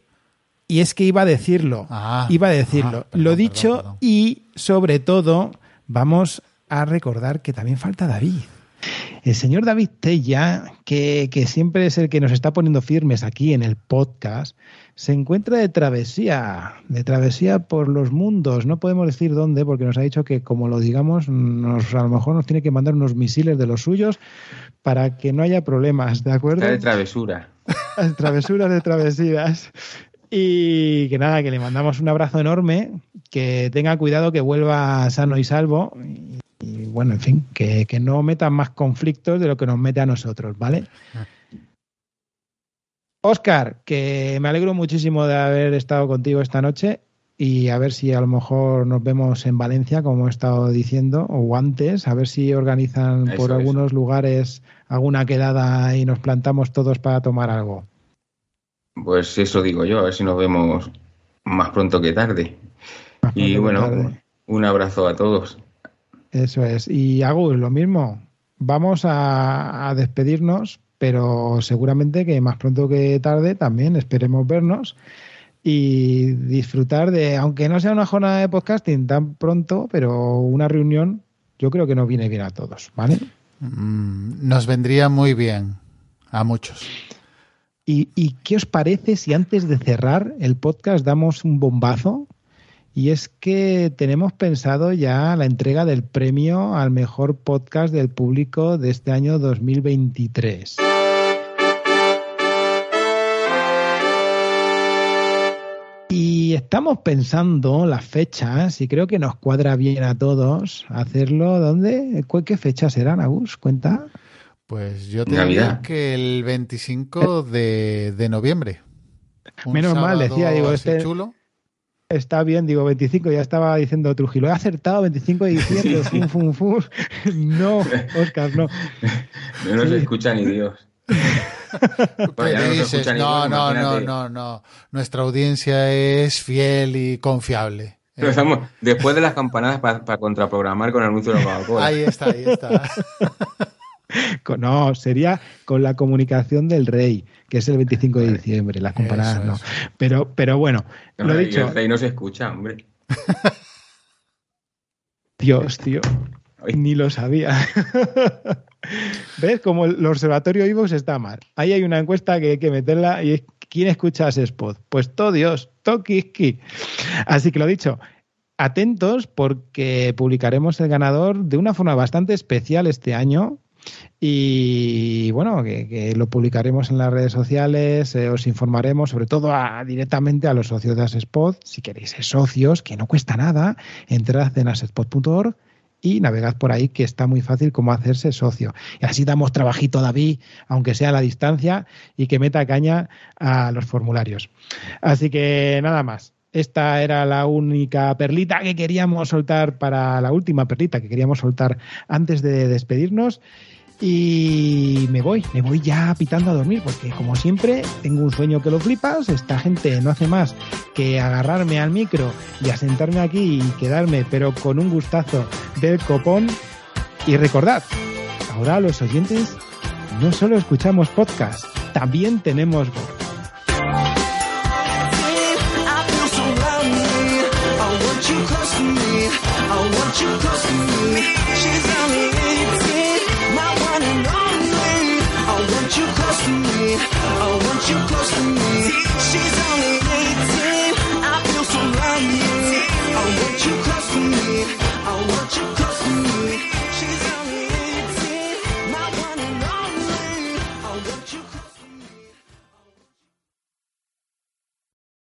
es que iba a decirlo, ah, iba a decirlo. Ah, Lo dicho y sobre todo vamos a recordar que también falta David. El señor David Tella, que, siempre es el que nos está poniendo firmes aquí en el podcast, se encuentra de travesía, de travesía por los mundos. No podemos decir dónde, porque nos ha dicho que, como lo digamos, nos, a lo mejor nos tiene que mandar unos misiles de los suyos para que no haya problemas, ¿de acuerdo? de travesura. Travesuras de travesías. Y que nada, que le mandamos un abrazo enorme, que tenga cuidado, que vuelva sano y salvo y bueno, en fin, que, no metan más conflictos de lo que nos mete a nosotros, ¿vale? Oscar, que me alegro muchísimo de haber estado contigo esta noche y a ver si a lo mejor nos vemos en Valencia, como he estado diciendo, o antes, a ver si organizan por algunos lugares alguna quedada y nos plantamos todos para tomar algo. Pues eso digo yo, a ver si nos vemos más pronto que tarde. y bueno, un abrazo a todos. Eso es. Y Agus, lo mismo. Vamos a, despedirnos, pero seguramente que más pronto que tarde también esperemos vernos y disfrutar de, aunque no sea una jornada de podcasting tan pronto, pero una reunión, yo creo que nos viene bien a todos, ¿vale? Mm, nos vendría muy bien a muchos. ¿Y, ¿Y qué os parece si antes de cerrar el podcast damos un bombazo? Y es que tenemos pensado ya la entrega del premio al mejor podcast del público de este año 2023. Y estamos pensando las fechas y creo que nos cuadra bien a todos hacerlo. ¿Dónde? ¿Qué fechas serán, Agus? Cuenta. Pues yo te diría que el 25 de, noviembre. Menos mal, decía, digo, este, chulo está bien, digo 25, ya estaba diciendo Trujillo, he acertado 25 de diciembre, fum, fum, fum. No, Oscar, no. No se escucha ni Dios. no, no, no, no, no. Nuestra audiencia es fiel y confiable. después de las campanadas para, contraprogramar con el anuncio de la Coca-Cola. Ahí está, ahí está. No, sería con la comunicación del rey, que es el 25 de diciembre, las campanadas no. Pero, pero bueno, lo he dicho. El rey no se escucha, hombre. Dios, tío. Ni lo sabía. ¿Ves? Como el observatorio Ivox está mal. Ahí hay una encuesta que hay que meterla y es ¿quién escucha ese spot? Pues todo Dios, Tokiski. Así que lo dicho, atentos porque publicaremos el ganador de una forma bastante especial este año. Y bueno, que, lo publicaremos en las redes sociales, eh, os informaremos sobre todo directamente a los socios de Asespot. Si queréis ser socios, que no cuesta nada, entrad en asespot.org y navegad por ahí, que está muy fácil como hacerse socio. Y así damos trabajito a David, aunque sea a la distancia, y que meta caña a los formularios. Así que nada más. Esta era la única perlita que queríamos soltar para la última perlita que queríamos soltar antes de despedirnos. Y me voy, me voy ya pitando a dormir, porque como siempre tengo un sueño que lo flipas, esta gente no hace más que agarrarme al micro y asentarme aquí y quedarme, pero con un gustazo del copón. Y recordad, ahora los oyentes no solo escuchamos podcast, también tenemos voz. you close to me. I want you close to me.